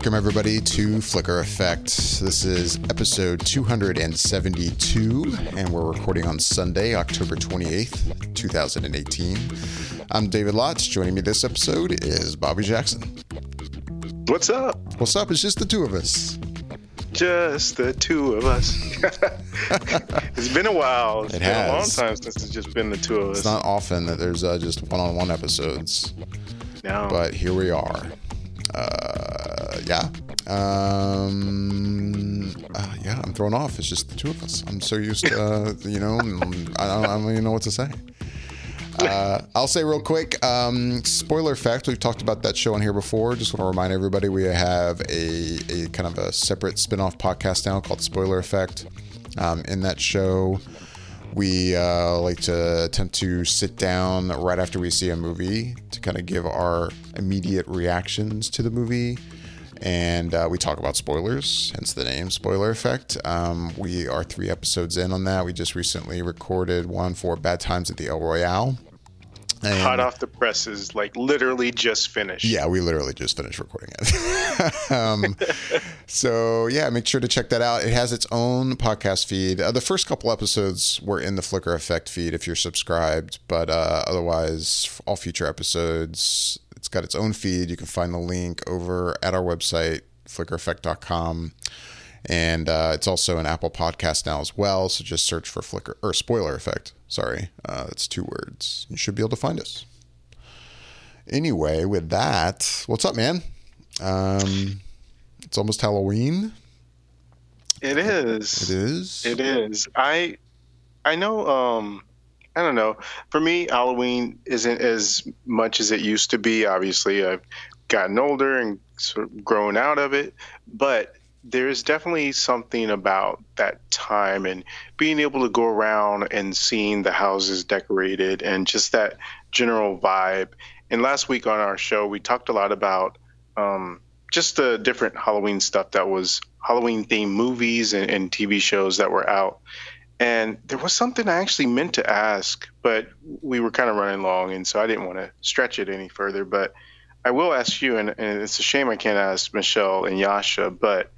welcome everybody to Flicker Effect. This is episode 272, and we're recording on Sunday, October 28th, 2018. I'm David Lotz. Joining me this episode is Bobby Jackson. What's up? What's up? It's just the two of us. Just the two of us. it's been a while. It's It been a long time since it's just been the two of us. It's not often that there's uh, just one-on-one episodes, no. but here we are. Uh, yeah. Um, uh, yeah, I'm thrown off. It's just the two of us. I'm so used to, uh, you know, I don't, I don't even know what to say. Uh, I'll say real quick, um, spoiler effect. We've talked about that show on here before. Just want to remind everybody we have a, a kind of a separate spin-off podcast now called Spoiler Effect. Um, in that show, we uh, like to attempt to sit down right after we see a movie to kind of give our immediate reactions to the movie. And uh, we talk about spoilers, hence the name Spoiler Effect. Um, we are three episodes in on that. We just recently recorded one for Bad Times at the El Royale. And- Hot off the presses, like literally just finished. yeah, we literally just finished recording it. um, so yeah, make sure to check that out. It has its own podcast feed. Uh, the first couple episodes were in the Flicker Effect feed if you're subscribed, but uh, otherwise, all future episodes, it's got its own feed. You can find the link over at our website, flickereffect.com. And uh, it's also an Apple podcast now as well. So just search for Flicker or Spoiler Effect. Sorry, uh, that's two words. You should be able to find us anyway, with that, what's up, man? Um, it's almost Halloween. It is. It is. It is. I I know um I don't know. For me, Halloween isn't as much as it used to be. Obviously, I've gotten older and sort of grown out of it, but there's definitely something about that time and being able to go around and seeing the houses decorated and just that general vibe. And last week on our show, we talked a lot about um, just the different Halloween stuff that was Halloween themed movies and, and TV shows that were out. And there was something I actually meant to ask, but we were kind of running long, and so I didn't want to stretch it any further. But I will ask you, and, and it's a shame I can't ask Michelle and Yasha, but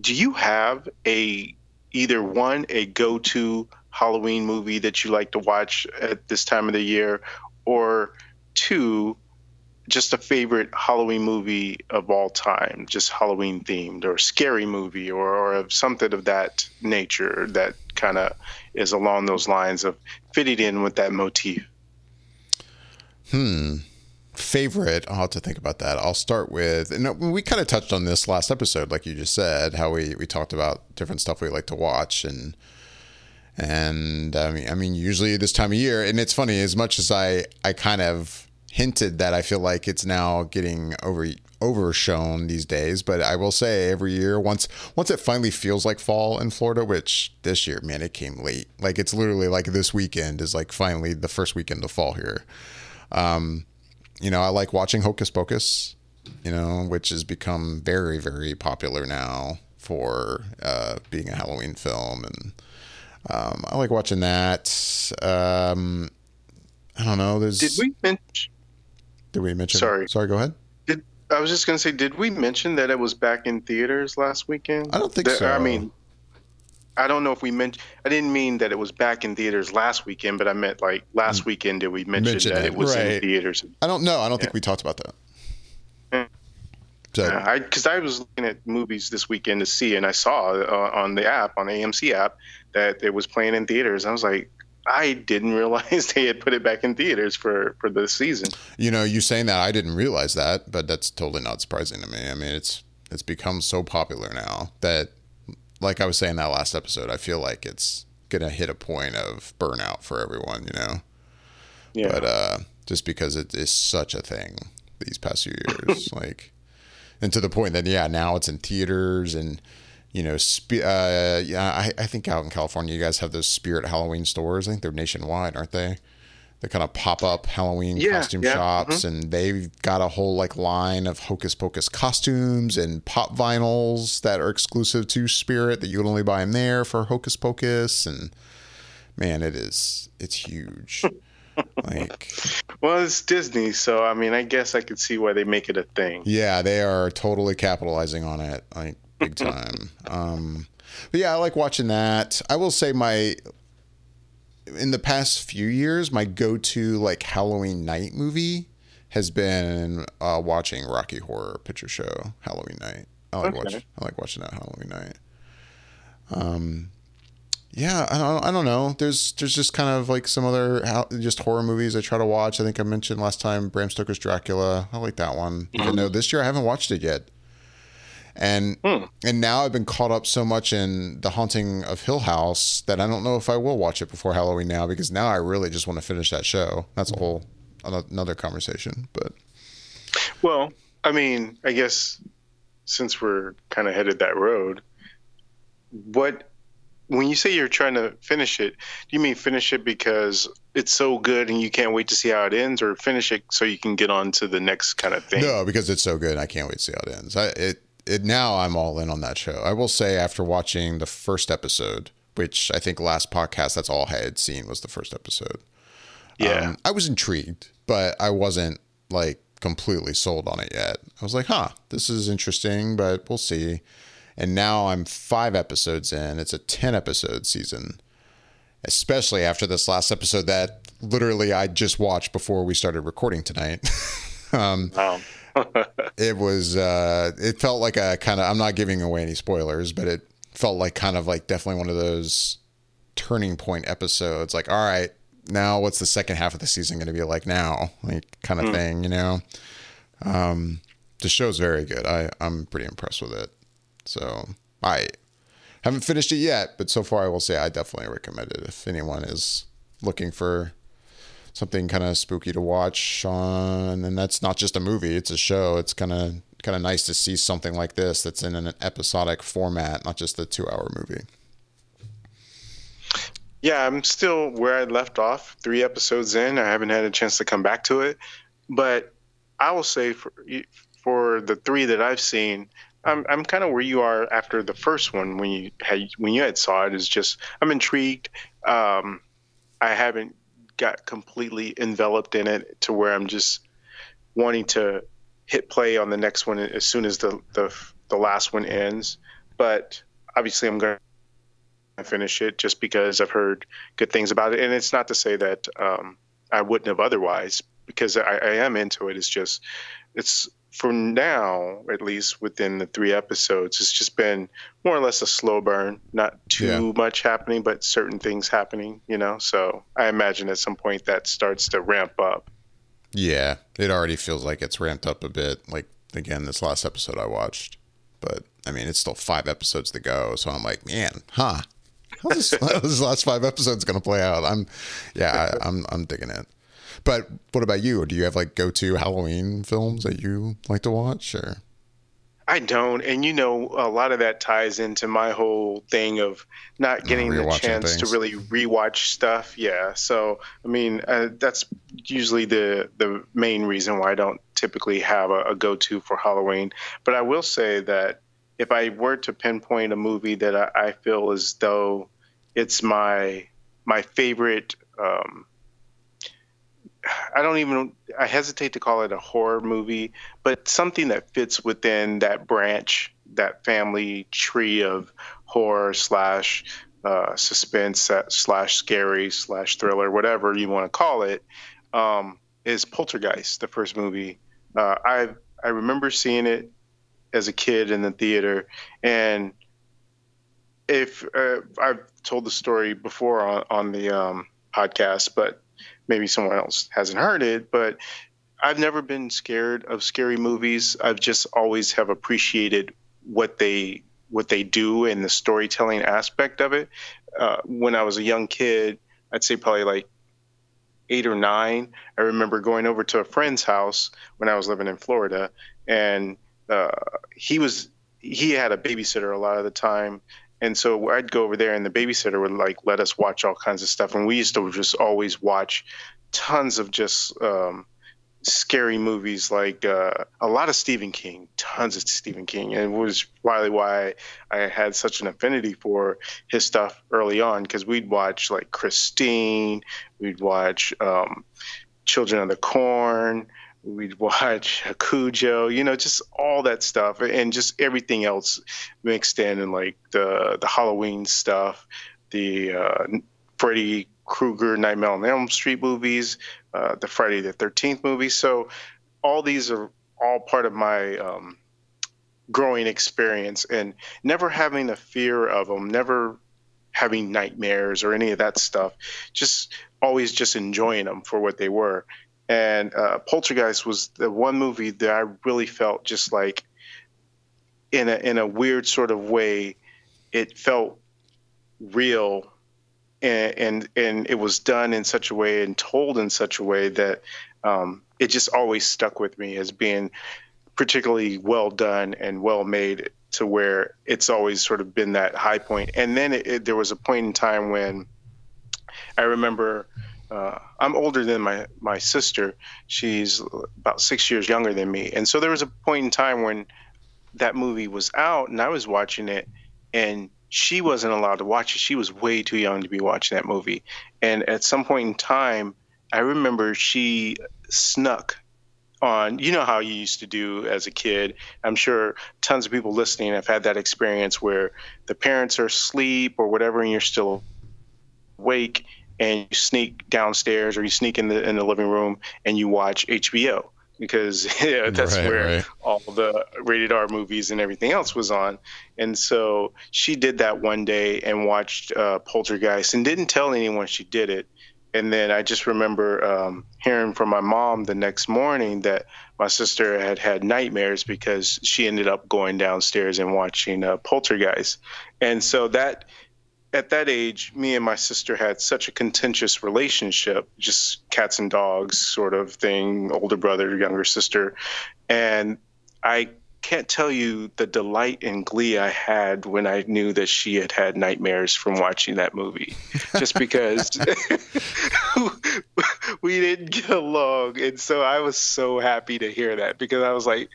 do you have a either one a go-to Halloween movie that you like to watch at this time of the year, or two, just a favorite Halloween movie of all time, just Halloween themed, or scary movie, or, or something of that nature that kind of is along those lines of fitting in with that motif. Hmm. Favorite. I'll have to think about that. I'll start with, and we kind of touched on this last episode, like you just said, how we we talked about different stuff we like to watch and. And I mean, I mean, usually this time of year, and it's funny. As much as I, I kind of hinted that I feel like it's now getting over overshown these days. But I will say every year, once once it finally feels like fall in Florida, which this year, man, it came late. Like it's literally like this weekend is like finally the first weekend of fall here. Um, you know, I like watching Hocus Pocus, you know, which has become very very popular now for uh, being a Halloween film, and um, I like watching that. Um, I don't know. There's Did we mention? Did we mention? Sorry. sorry. Go ahead. Did I was just gonna say? Did we mention that it was back in theaters last weekend? I don't think That- so. I mean, I don't know if we mentioned. I didn't mean that it was back in theaters last weekend, but I meant like last weekend. Did we mention Mention that it, it, was right. in theaters? I don't know. I don't think we talked about that. Yeah. So I because I was looking at movies this weekend to see, and I saw uh, on the app on the AMC app that it was playing in theaters. I was like, I didn't realize they had put it back in theaters for for the season. you know, you saying that I didn't realize that, but that's totally not surprising to me. I mean, it's it's become so popular now that, like I was saying that last episode, I feel like it's gonna hit a point of burnout for everyone. You know. Yeah. but uh, just because it is such a thing these past few years, like, and to the point that yeah, now it's in theaters and you know, spe- uh, yeah, I, I think out in California, you guys have those Spirit Halloween stores. I think they're nationwide, aren't they? They kind of pop up Halloween Yeah, costume yeah, shops, and they've got a whole like line of Hocus Pocus costumes and pop vinyls that are exclusive to Spirit that you can only buy them there for Hocus Pocus. And man, it is it's huge. Like, well, it's Disney, so I mean, I guess I could see why they make it a thing. Yeah, they are totally capitalizing on it, like big time. um, but yeah, I like watching that. I will say my in the past few years, my go-to like Halloween night movie has been uh, watching Rocky Horror Picture Show Halloween night. I like okay. watch I like watching that Halloween night. Um, yeah, I don't, I don't know. There's there's just kind of like some other just horror movies I try to watch. I think I mentioned last time Bram Stoker's Dracula. I like that one. Mm-hmm. Even though this year I haven't watched it yet. And hmm. and now I've been caught up so much in The Haunting of Hill House that I don't know if I will watch it before Halloween now because now I really just want to finish that show. That's a whole another conversation, but well, I mean, I guess since we're kind of headed that road, what when you say you're trying to finish it, do you mean finish it because it's so good and you can't wait to see how it ends, or finish it so you can get on to the next kind of thing? No, because it's so good, I can't wait to see how it ends. I, it it now I'm all in on that show. I will say after watching the first episode, which I think last podcast that's all I had seen was the first episode. Yeah, um, I was intrigued, but I wasn't like completely sold on it yet. I was like, huh, this is interesting, but we'll see and now I'm five episodes in. It's a 10 episode season, especially after this last episode that literally I just watched before we started recording tonight. um, wow. it was, uh, it felt like a kind of, I'm not giving away any spoilers, but it felt like kind of like definitely one of those turning point episodes. Like, all right, now what's the second half of the season going to be like now? Like, kind of mm. thing, you know? Um, the show's very good. I, I'm pretty impressed with it. So I haven't finished it yet, but so far I will say I definitely recommend it if anyone is looking for something kind of spooky to watch on and that's not just a movie it's a show it's kind of kind of nice to see something like this that's in an episodic format not just a two hour movie yeah i'm still where i left off three episodes in i haven't had a chance to come back to it but i will say for for the three that i've seen I'm I'm kind of where you are after the first one when you had when you had saw it. Is just I'm intrigued. Um, I haven't got completely enveloped in it to where I'm just wanting to hit play on the next one as soon as the the the last one ends. But obviously, I'm going to finish it just because I've heard good things about it. And it's not to say that um, I wouldn't have otherwise, because I, I am into it. It's just it's for now, at least within the three episodes, it's just been more or less a slow burn. Not too yeah. much happening, but certain things happening, you know? So I imagine at some point that starts to ramp up. Yeah, it already feels like it's ramped up a bit. Like, again, this last episode I watched. But, I mean, it's still five episodes to go. So I'm like, man, huh? How's this, how's this last five episodes going to play out? I'm, yeah, I, I'm, I'm digging it. But what about you? Do you have like go to Halloween films that you like to watch or? I don't. And you know, a lot of that ties into my whole thing of not getting the chance things. to really rewatch stuff. Yeah. So, I mean, uh, that's usually the, the main reason why I don't typically have a, a go to for Halloween. But I will say that if I were to pinpoint a movie that I, I feel as though it's my my favorite um, I don't even I hesitate to call it a horror movie, but something that fits within that branch, that family tree of horror slash uh, suspense slash scary slash thriller, whatever you want to call it, um, is Poltergeist, the first movie. Uh, I I remember seeing it as a kid in the theater, and if uh, I've told the story before on on the um, podcast, but maybe someone else hasn't heard it, but I've never been scared of scary movies. I've just always have appreciated what they what they do and the storytelling aspect of it. Uh, when I was a young kid, I'd say probably like eight or nine. I remember going over to a friend's house when I was living in Florida, and uh, he was he had a babysitter a lot of the time, and so I'd go over there, and the babysitter would like let us watch all kinds of stuff. And we used to just always watch tons of just um, scary movies like uh, a lot of Stephen King, tons of Stephen King, and it was probably why I had such an affinity for his stuff early on because we'd watch like Christine, we'd watch um, Children of the Corn, we'd watch Cujo, you know, just all that stuff, and just everything else mixed in, and like the the Halloween stuff, the uh, Freddy Krueger, Nightmare on Elm Street movies, uh, the Friday the Thirteenth movies. So all these are all part of my um, growing experience, and never having a fear of them, never having nightmares or any of that stuff. Just always just enjoying them for what they were. And uh, Poltergeist was the one movie that I really felt just like, in a in a weird sort of way, it felt real and, and and it was done in such a way and told in such a way that um, it just always stuck with me as being particularly well done and well made to where it's always sort of been that high point. And then it, it, there was a point in time when I remember uh, I'm older than my my sister. She's about six years younger than me, and so there was a point in time when that movie was out and I was watching it, and she wasn't allowed to watch it. She was way too young to be watching that movie. And at some point in time, I remember she snuck on you know how you used to do as a kid i'm sure tons of people listening have had that experience where the parents are asleep or whatever and you're still awake and you sneak downstairs or you sneak in the in the living room and you watch hbo because yeah, that's right, where right. all the rated R movies and everything else was on. And so she did that one day and watched uh, Poltergeist and didn't tell anyone she did it. And then I just remember um, hearing from my mom the next morning that my sister had had nightmares because she ended up going downstairs and watching uh, Poltergeist. And so that at that age, me and my sister had such a contentious relationship, just cats and dogs sort of thing, older brother, younger sister. And I can't tell you the delight and glee I had when I knew that she had had nightmares from watching that movie, just because we didn't get along. And so I was so happy to hear that because I was like,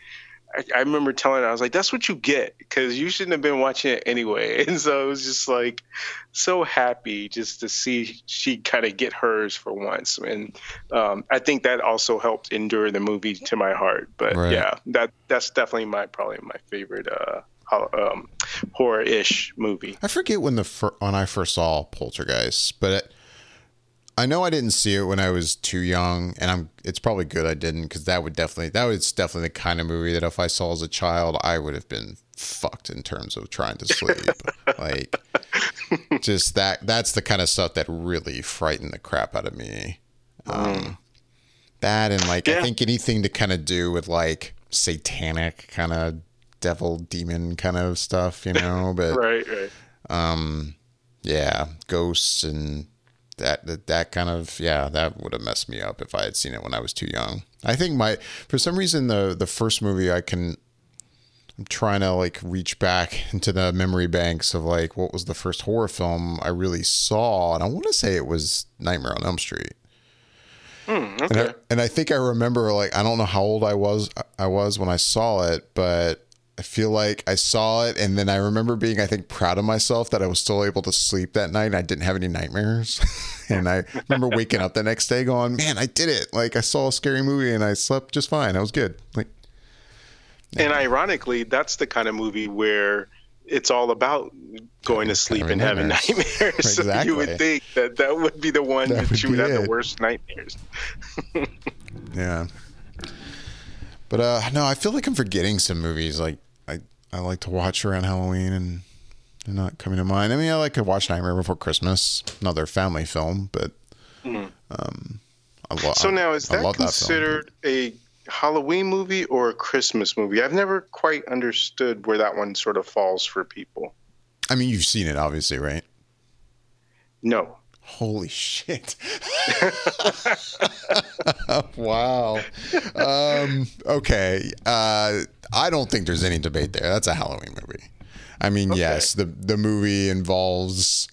I, I remember telling her, I was like, that's what you get because you shouldn't have been watching it anyway. And so I was just like so happy just to see she kind of get hers for once. And um, I think that also helped endure the movie to my heart. But right. yeah, that that's definitely my probably my favorite uh, um, horror-ish movie. I forget when the fir- when I first saw Poltergeist, but it, I know I didn't see it when I was too young, and I'm. It's probably good I didn't because that would definitely that was definitely the kind of movie that if I saw as a child, I would have been fucked in terms of trying to sleep. like, just that. That's the kind of stuff that really frightened the crap out of me. Um, mm. That and like yeah. I think anything to kind of do with like satanic kind of devil demon kind of stuff, you know. But right, right. Um, yeah, ghosts and that, that that kind of yeah that would have messed me up if I had seen it when I was too young. I think my for some reason the the first movie I can I'm trying to like reach back into the memory banks of like what was the first horror film I really saw and I want to say it was Nightmare on Elm Street. Mm, okay. and, I, and I think I remember like I don't know how old I was I was when I saw it, but I feel like I saw it and then I remember being, I think, proud of myself that I was still able to sleep that night and I didn't have any nightmares. and I remember waking up the next day going, man, I did it. Like I saw a scary movie and I slept just fine. I was good. Like, yeah. and ironically, that's the kind of movie where it's all about going to sleep and having nightmares. Exactly. So you would think that that would be the one that, that you would have it. the worst nightmares. yeah. But uh, no, I feel like I'm forgetting some movies. Like I, I like to watch around Halloween and they're not coming to mind. I mean, I like to watch Nightmare Before Christmas, another family film, but mm. um, lo- so now is that considered that a Halloween movie or a Christmas movie? I've never quite understood where that one sort of falls for people. I mean, you've seen it, obviously, right? No. Holy shit. wow. Um, okay. Uh, I don't think there's any debate there. That's a Halloween movie. I mean, okay. yes, the the movie involves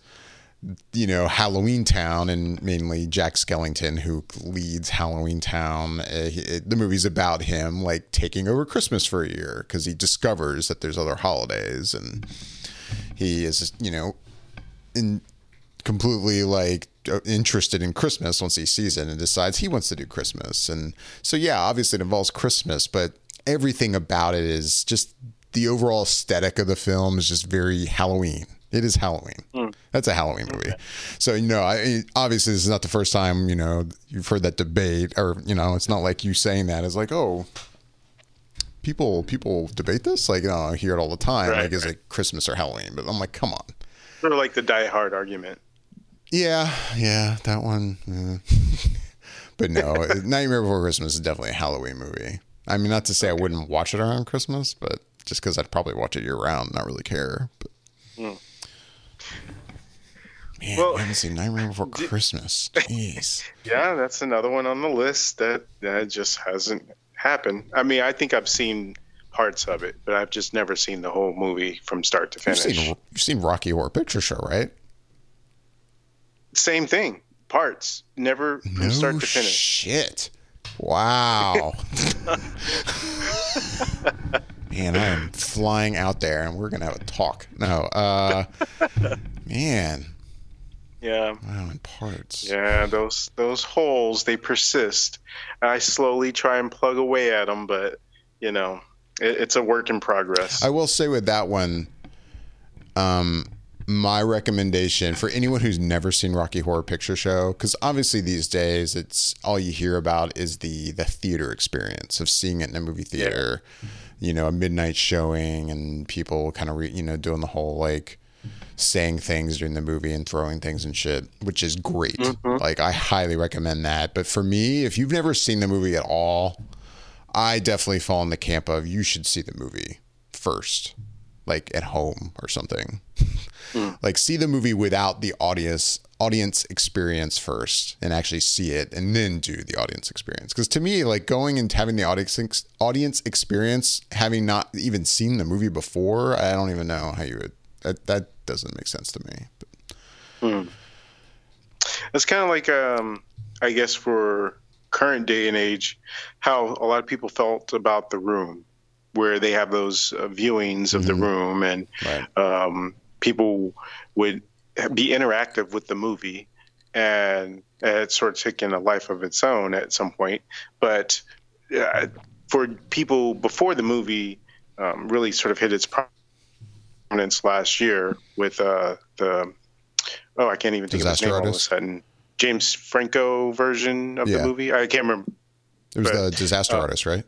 you know Halloween Town and mainly Jack Skellington who leads Halloween Town. Uh, it, the movie's about him like taking over Christmas for a year because he discovers that there's other holidays and he is you know in completely like uh, interested in Christmas once he sees it and decides he wants to do Christmas. And so yeah, obviously it involves Christmas, but everything about it is just the overall aesthetic of the film is just very Halloween. It is Halloween. Mm. That's a Halloween movie. Okay. So you know, I, obviously this is not the first time you know you've heard that debate, or you know, it's not like you saying that is like, oh, people people debate this. Like, you know, I hear it all the time. Right, like, right. is it Christmas or Halloween? But I'm like, come on. Sort of like the Die Hard argument. Yeah, yeah, that one. Yeah. but no, Nightmare Before Christmas is definitely a Halloween movie. I mean, not to say okay. I wouldn't watch it around Christmas, but just because I'd probably watch it year round, not really care. But. Mm. Man, well, I haven't seen Nightmare Before Christmas. Jeez. yeah, that's another one on the list that that just hasn't happened. I mean, I think I've seen parts of it, but I've just never seen the whole movie from start to finish. You've seen, you've seen Rocky Horror Picture Show, right? Same thing, parts, never from no start to finish. Shit! Wow. man, I am flying out there, and we're gonna have a talk. No, uh, man. Yeah. Wow, in parts. Yeah, those those holes they persist. I slowly try and plug away at them, but you know, it, it's a work in progress. I will say with that one, um, my recommendation for anyone who's never seen Rocky Horror Picture Show, because obviously these days it's all you hear about is the the theater experience of seeing it in a movie theater. Yeah you know, a midnight showing and people kind of, re, you know, doing the whole like saying things during the movie and throwing things and shit, which is great. Mm-hmm. Like, I highly recommend that. But for me, if you've never seen the movie at all, I definitely fall in the camp of you should see the movie first, like at home or something. Mm. Like, see the movie without the audience audience experience first and actually see it and then do the audience experience because to me like going and having the audience audience experience having not even seen the movie before i don't even know how you would that, that doesn't make sense to me but. Hmm. it's kind of like um i guess for current day and age how a lot of people felt about the room where they have those uh, viewings of mm-hmm. the room and right. um, people would be interactive with the movie and it sort of taken a life of its own at some point. But uh, for people before the movie um, really sort of hit its prominence last year with uh, the oh I can't even think Disaster of his name artist. all of a sudden James Franco version of yeah. the movie I can't remember. It was but, the Disaster uh, Artist, right?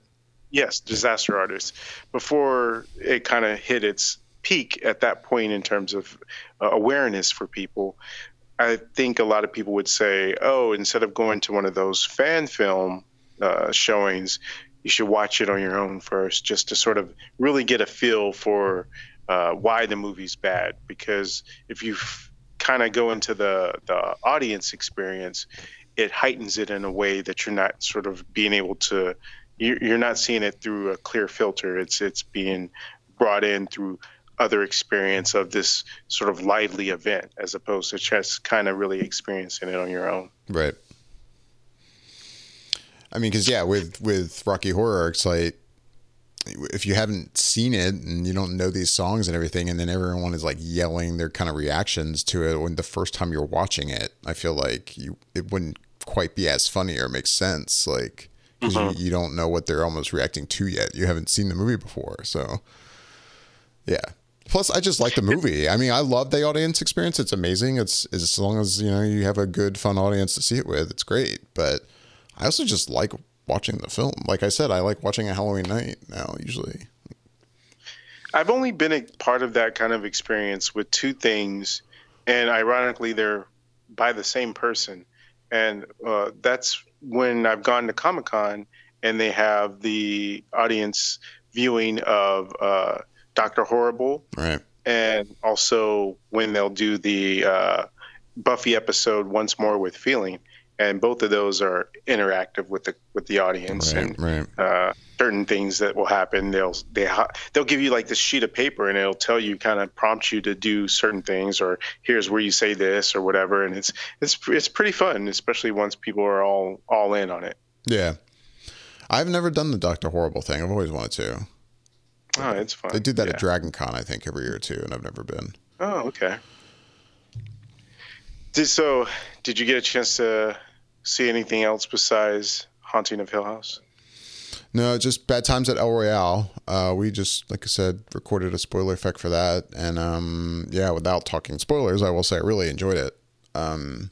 Yes, Disaster Artist. Before it kind of hit its peak at that point in terms of uh, awareness for people. I think a lot of people would say, oh, instead of going to one of those fan film uh, showings, you should watch it on your own first, just to sort of really get a feel for uh, why the movie's bad. Because if you kind of go into the, the audience experience, it heightens it in a way that you're not sort of being able to. You're not seeing it through a clear filter. It's it's being brought in through other experience of this sort of lively event as opposed to just kind of really experiencing it on your own. Right. I mean, because yeah, with with Rocky Horror, it's like if you haven't seen it and you don't know these songs and everything, and then everyone is like yelling their kind of reactions to it when the first time you're watching it, I feel like you it wouldn't quite be as funny or make sense, like because mm-hmm. you, you don't know what they're almost reacting to yet. You haven't seen the movie before, so yeah, Plus, I just like the movie. I mean, I love the audience experience. It's amazing. It's as long as you know you have a good, fun audience to see it with. It's great. But I also just like watching the film. Like I said, I like watching a Halloween night now. Usually, I've only been a part of that kind of experience with two things, and ironically, they're by the same person. And uh, that's when I've gone to Comic Con and they have the audience viewing of. Uh, Doctor Horrible, right? And also when they'll do the uh, Buffy episode once more with feeling, and both of those are interactive with the with the audience Right, and right. uh, certain things that will happen. They'll they ha- they'll give you like this sheet of paper and it'll tell you kind of prompt you to do certain things or here's where you say this or whatever. And it's it's it's pretty fun, especially once people are all all in on it. Yeah. I've never done the Doctor Horrible thing. I've always wanted to. Oh, it's fun. They do that Yeah. at Dragon Con, I think, every year too, and I've never been. Oh, okay. Did, so, did you get a chance to see anything else besides Haunting of Hill House? No, just bad times at El Royale. Uh, we just, like I said, recorded a spoiler effect for that, and um, yeah, without talking spoilers, I will say I really enjoyed it. Um,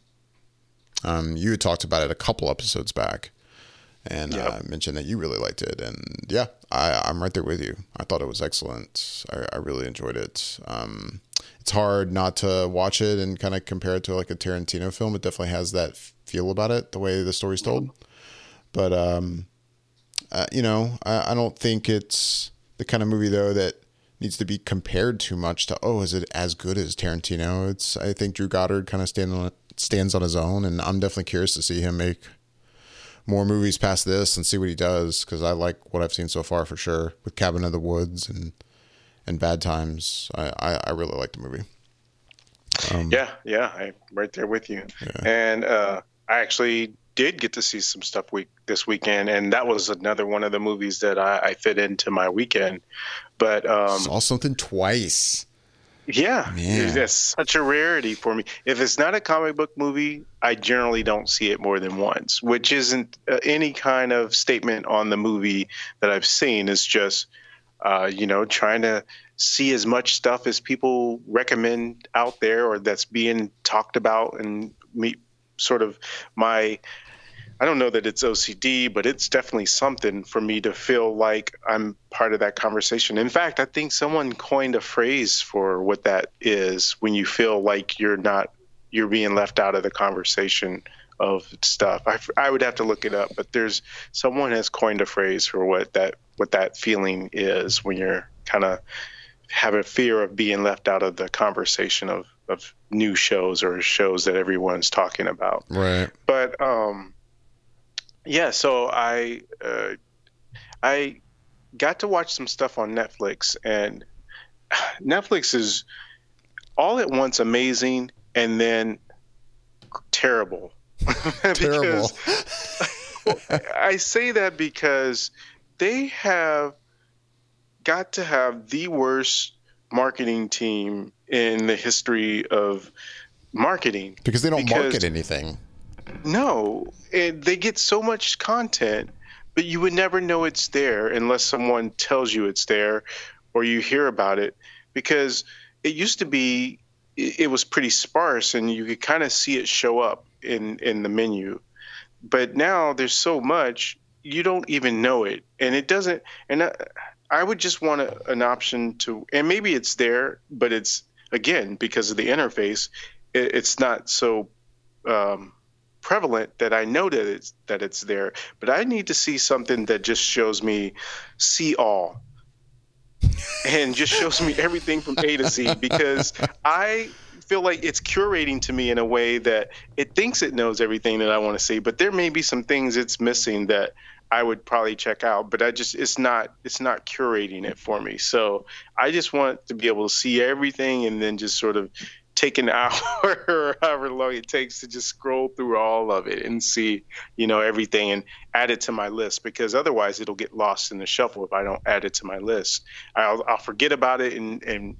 um, you had talked about it a couple episodes back, and Yep. uh, mentioned that you really liked it, and yeah, I, I'm right there with you. I thought it was excellent. I, I really enjoyed it. Um, it's hard not to watch it and kind of compare it to like a Tarantino film. It definitely has that feel about it, the way the story's told. But um, uh, you know, I, I don't think it's the kind of movie though that needs to be compared too much to oh, is it as good as Tarantino? It's I think Drew Goddard kind of stand on stands on his own, and I'm definitely curious to see him make more movies past this and see what he does because I like what I've seen so far for sure with Cabin in the Woods and and Bad Times. I I, I really like the movie. Um, Yeah, yeah, I'm right there with you. And uh, I actually did get to see some stuff week this weekend, and that was another one of the movies that I, I fit into my weekend. But um, Saw something twice. Yeah, Man. that's such a rarity for me. If it's not a comic book movie, I generally don't see it more than once, which isn't uh, any kind of statement on the movie that I've seen. It's just, uh, you know, trying to see as much stuff as people recommend out there or that's being talked about and me sort of my I don't know that it's OCD, but it's definitely something for me to feel like I'm part of that conversation. In fact, I think someone coined a phrase for what that is when you feel like you're not you're being left out of the conversation of stuff. I, I would have to look it up, but there's someone has coined a phrase for what that what that feeling is when you're kind of have a fear of being left out of the conversation of of new shows or shows that everyone's talking about Right. but um yeah so i uh, i got to watch some stuff on netflix and netflix is all at once amazing and then terrible Terrible. i say that because they have got to have the worst marketing team in the history of marketing because they don't Because- market anything. No, they get so much content, but you would never know it's there unless someone tells you it's there or you hear about it. Because it used to be, it it was pretty sparse and you could kind of see it show up in, in the menu. But now there's so much, you don't even know it. And it doesn't, and I, I would just want a, an option to, and maybe it's there, but it's, again, because of the interface, it, it's not so. Um, prevalent that I know that it's that it's there, but I need to see something that just shows me see all and just shows me everything from A to Z because I feel like it's curating to me in a way that it thinks it knows everything that I want to see, but there may be some things it's missing that I would probably check out, but I just it's not it's not curating it for me. So I just want to be able to see everything and then just sort of take an hour or however long it takes to just scroll through all of it and see, you know, everything and add it to my list because otherwise it'll get lost in the shuffle if I don't add it to my list. I'll, I'll forget about it and, and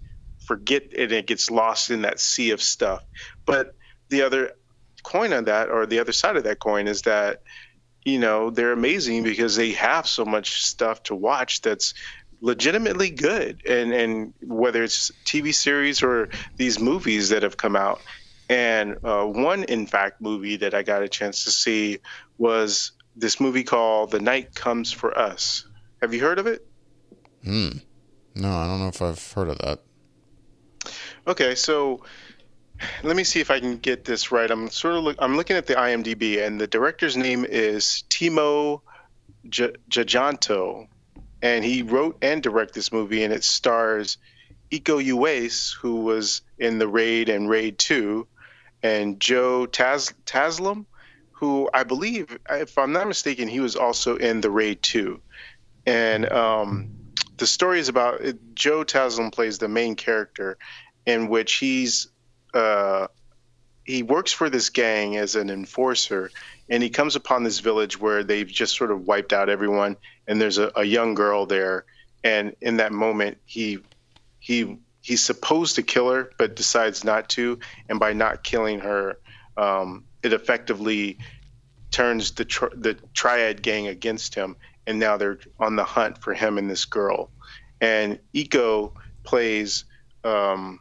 forget and it gets lost in that sea of stuff. But the other coin on that or the other side of that coin is that, you know, they're amazing because they have so much stuff to watch that's legitimately good. And and whether it's tv series or these movies that have come out. And uh, one in fact movie that i got a chance to see was this movie called the night comes for us. Have you heard of it? Hmm. No, I don't know if I've heard of that. okay so let me see if i can get this right. I'm sort of look, i'm looking at the imdb and the director's name is timo Tjahjanto, and he wrote and directed this movie, and it stars Iko Uwais, who was in the Raid and Raid 2, and Joe Taz- Taslim, who I believe, if I'm not mistaken, he was also in The Raid 2. And um, the story is about Joe Taslim plays the main character, in which he's uh, he works for this gang as an enforcer, and he comes upon this village where they've just sort of wiped out everyone, and there's a, a young girl there, and in that moment he he he's supposed to kill her but decides not to, and by not killing her, um, it effectively turns the tri- the triad gang against him, and now they're on the hunt for him and this girl, and Iko plays um,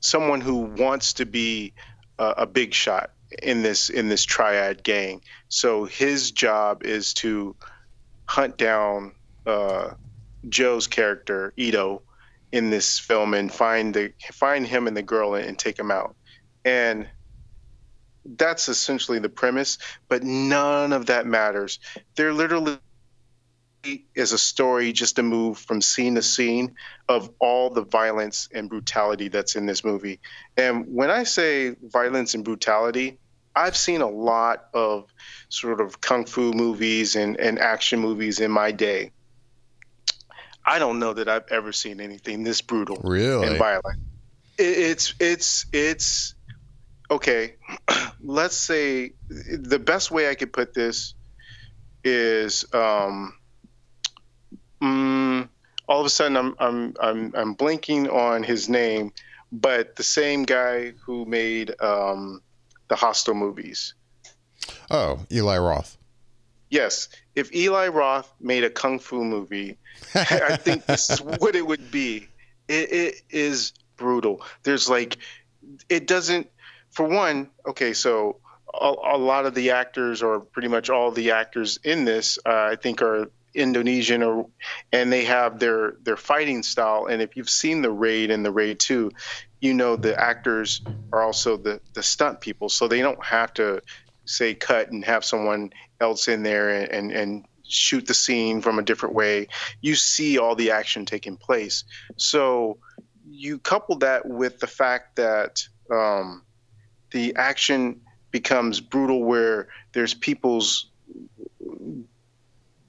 someone who wants to be a, a big shot in this in this triad gang. So his job is to hunt down uh, Joe's character Ito in this film and find the find him and the girl and, and take him out. And that's essentially the premise, but none of that matters. They're literally is a story just to move from scene to scene of all the violence and brutality that's in this movie. And when I say violence and brutality, I've seen a lot of sort of kung fu movies and, and action movies in my day. I don't know that I've ever seen anything this brutal really? and violent. It, it's it's it's okay. Let's say the best way I could put this is um, mm, all of a sudden I'm I'm I'm I'm blinking on his name, but the same guy who made um, the Hostel movies. Oh, Eli Roth. Yes, if Eli Roth made a kung fu movie, I think this is what it would be. It, it is brutal. There's like, it doesn't. For one, okay, so a, a, lot of the actors, or pretty much all the actors in this, uh, I think, are Indonesian or and they have their their fighting style. And if you've seen the Raid and the Raid Two, you know the actors are also the the stunt people, so they don't have to say cut and have someone else in there and and, and shoot the scene from a different way. You see all the action taking place. So you couple that with the fact that um, the action becomes brutal, where there's people's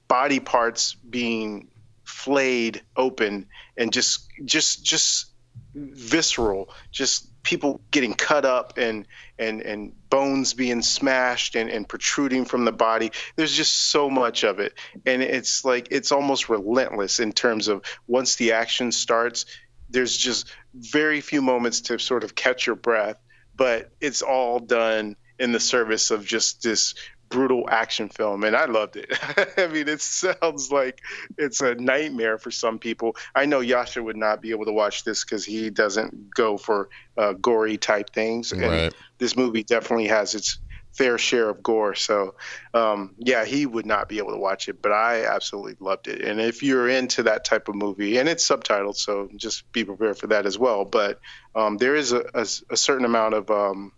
body parts being flayed open and just just just visceral just people getting cut up and and and bones being smashed and, and protruding from the body. There's just so much of it. And it's like it's almost relentless in terms of once the action starts there's just very few moments to sort of catch your breath but it's all done in the service of just this brutal action film, and I loved it. I mean, it sounds like it's a nightmare for some people. I know Yasha would not be able to watch this because he doesn't go for uh, gory type things, and right. this movie definitely has its fair share of gore. So, um, yeah, he would not be able to watch it, but I absolutely loved it. And if you're into that type of movie, and it's subtitled, so just be prepared for that as well. But um, there is a, a, a, certain amount of um,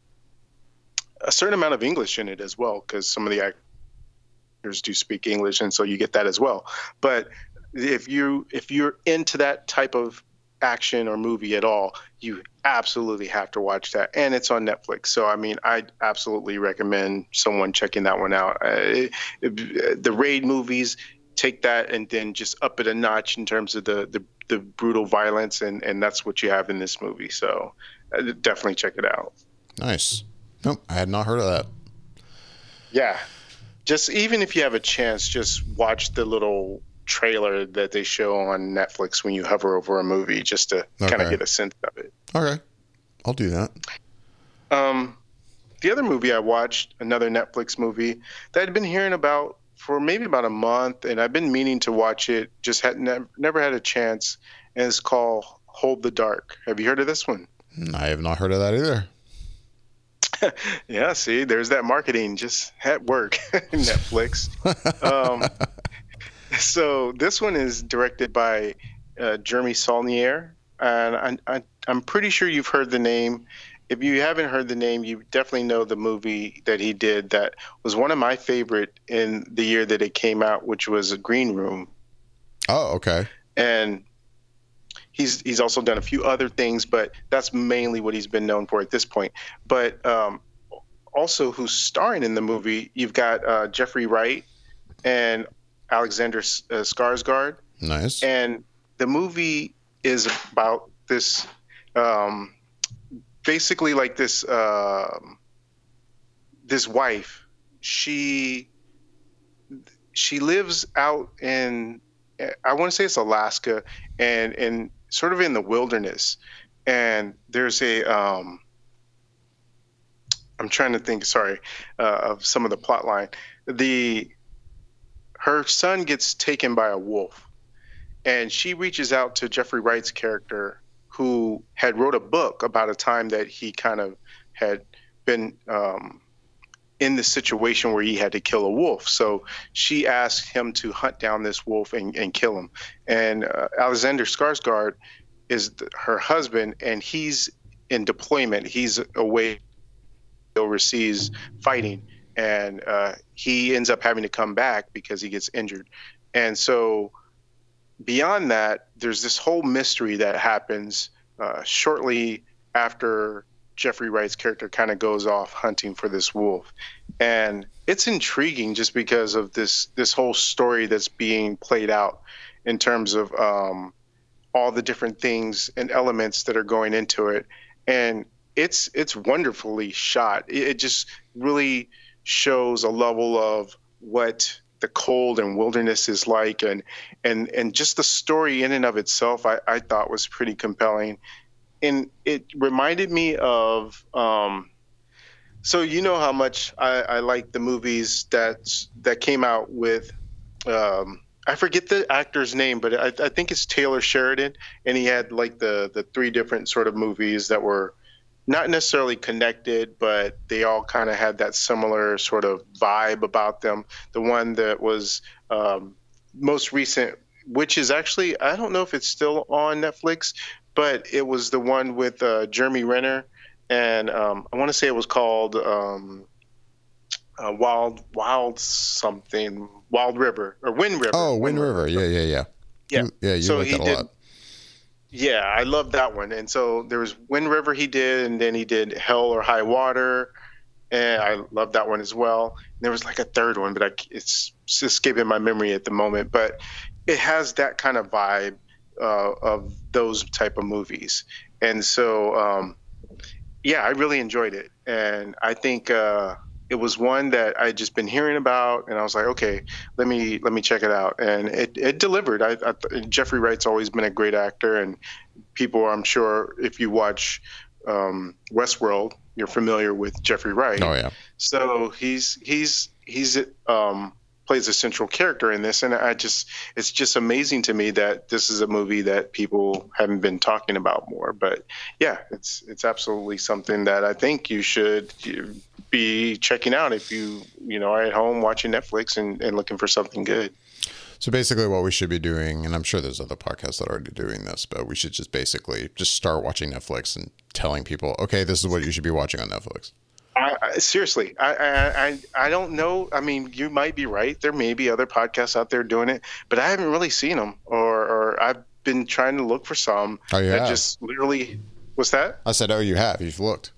a certain amount of English in it as well, because some of the actors do speak English, and so you get that as well. But if you if you're into that type of action or movie at all, you absolutely have to watch that, and it's on Netflix. So I mean, I absolutely recommend someone checking that one out. Uh, the Raid movies take that and then just up it a notch in terms of the the, the brutal violence, and and that's what you have in this movie. So uh, definitely check it out. Nice. Nope, I had not heard of that. Yeah, just even if you have a chance, just watch the little trailer that they show on Netflix when you hover over a movie, just to okay. kind of get a sense of it. Okay, I'll do that. Um, the other movie I watched, another Netflix movie that I'd been hearing about for maybe about a month, and I've been meaning to watch it, just had ne- never had a chance, and it's called Hold the Dark. Have you heard of this one? I have not heard of that either. yeah, see, there's that marketing just at work, Netflix. um, so this one is directed by uh, Jeremy Saulnier, and I, I, I'm pretty sure you've heard the name. If you haven't heard the name, you definitely know the movie that he did that was one of my favorite in the year that it came out, which was Green Room. Oh, okay. And he's he's also done a few other things, but that's mainly what he's been known for at this point. But um, also who's starring in the movie. You've got uh, Jeffrey Wright and Alexander uh, Skarsgård. Nice. And the movie is about this, um, basically like this, uh, this wife. She she lives out in I want to say it's Alaska and and sort of in the wilderness. And there's a um, I'm trying to think. Sorry, uh, of some of the plot line. The her son gets taken by a wolf, and she reaches out to Jeffrey Wright's character, who had wrote a book about a time that he kind of had been um, in the situation where he had to kill a wolf. So she asked him to hunt down this wolf and, and kill him. And uh, Alexander Skarsgård is the, her husband, and he's in deployment. He's away overseas fighting, and uh, he ends up having to come back because he gets injured. And so beyond that, there's this whole mystery that happens uh, shortly after Jeffrey Wright's character kind of goes off hunting for this wolf, and it's intriguing just because of this this whole story that's being played out in terms of um, all the different things and elements that are going into it, and it's it's wonderfully shot. It, it just really shows a level of what the cold and wilderness is like. And and and just the story in and of itself I, I thought was pretty compelling and it reminded me of um, so you know how much I, I like the movies that that came out with um, I forget the actor's name, but I, I, think it's Taylor Sheridan, and he had like the the three different sort of movies that were not necessarily connected, but they all kind of had that similar sort of vibe about them. The one that was um, most recent, which is actually I don't know if it's still on Netflix, but it was the one with uh, Jeremy Renner, and um, I want to say it was called um, uh, Wild Wild something Wild River or Wind River. Oh, Wind, Wind River. River. Yeah, yeah, yeah. Yeah, you, yeah. You so like that a did, lot. Yeah, I love that one. And so there was Wind River he did, and then he did Hell or High Water, and I love that one as well. And there was like a third one, but I, it's escaping my memory at the moment. But it has that kind of vibe uh, of those type of movies. And so, um, yeah, I really enjoyed it, and I think uh, it was one that I just been hearing about, and I was like, okay, let me let me check it out, and it, it delivered. I, I, Jeffrey Wright's always been a great actor, and people, I'm sure, if you watch um, Westworld, you're familiar with Jeffrey Wright. Oh yeah. So he's he's he's um, plays a central character in this, and I just it's just amazing to me that this is a movie that people haven't been talking about more. But yeah, it's it's absolutely something that I think you should be checking out if you you know are at home watching Netflix and, and looking for something good. So basically, what we should be doing, and I'm sure there's other podcasts that are already doing this, but we should just basically just start watching Netflix and telling people, okay, this is what you should be watching on Netflix. I, I, seriously, I, I I don't know. I mean, you might be right. There may be other podcasts out there doing it, but I haven't really seen them, or or I've been trying to look for some. Oh, yeah. That just literally. What's that? I said, oh, you have. You've looked.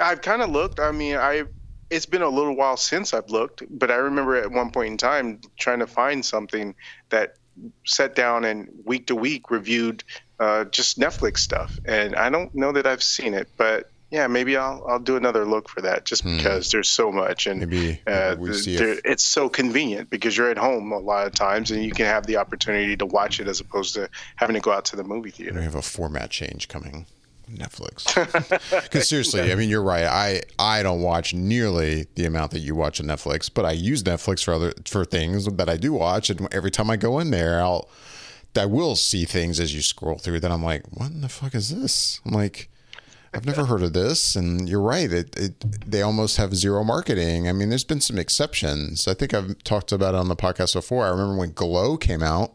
I've kind of looked. I mean, I it's been a little while since I've looked, but I remember at one point in time trying to find something that sat down and week to week reviewed uh, just Netflix stuff, and I don't know that I've seen it, but yeah, maybe I'll I'll do another look for that just hmm. because there's so much and maybe, uh, it's so convenient because you're at home a lot of times and you can have the opportunity to watch it as opposed to having to go out to the movie theater. We have a format change coming. Netflix. Because seriously, I mean, you're right. I I don't watch nearly the amount that you watch on Netflix, but I use Netflix for other for things that I do watch, and every time I go in there, I'll I will see things as you scroll through that I'm like, what in the fuck is this? I'm like, I've never heard of this. And you're right. It, it, they almost have zero marketing. I mean, there's been some exceptions. I think I've talked about it on the podcast before. I remember when Glow came out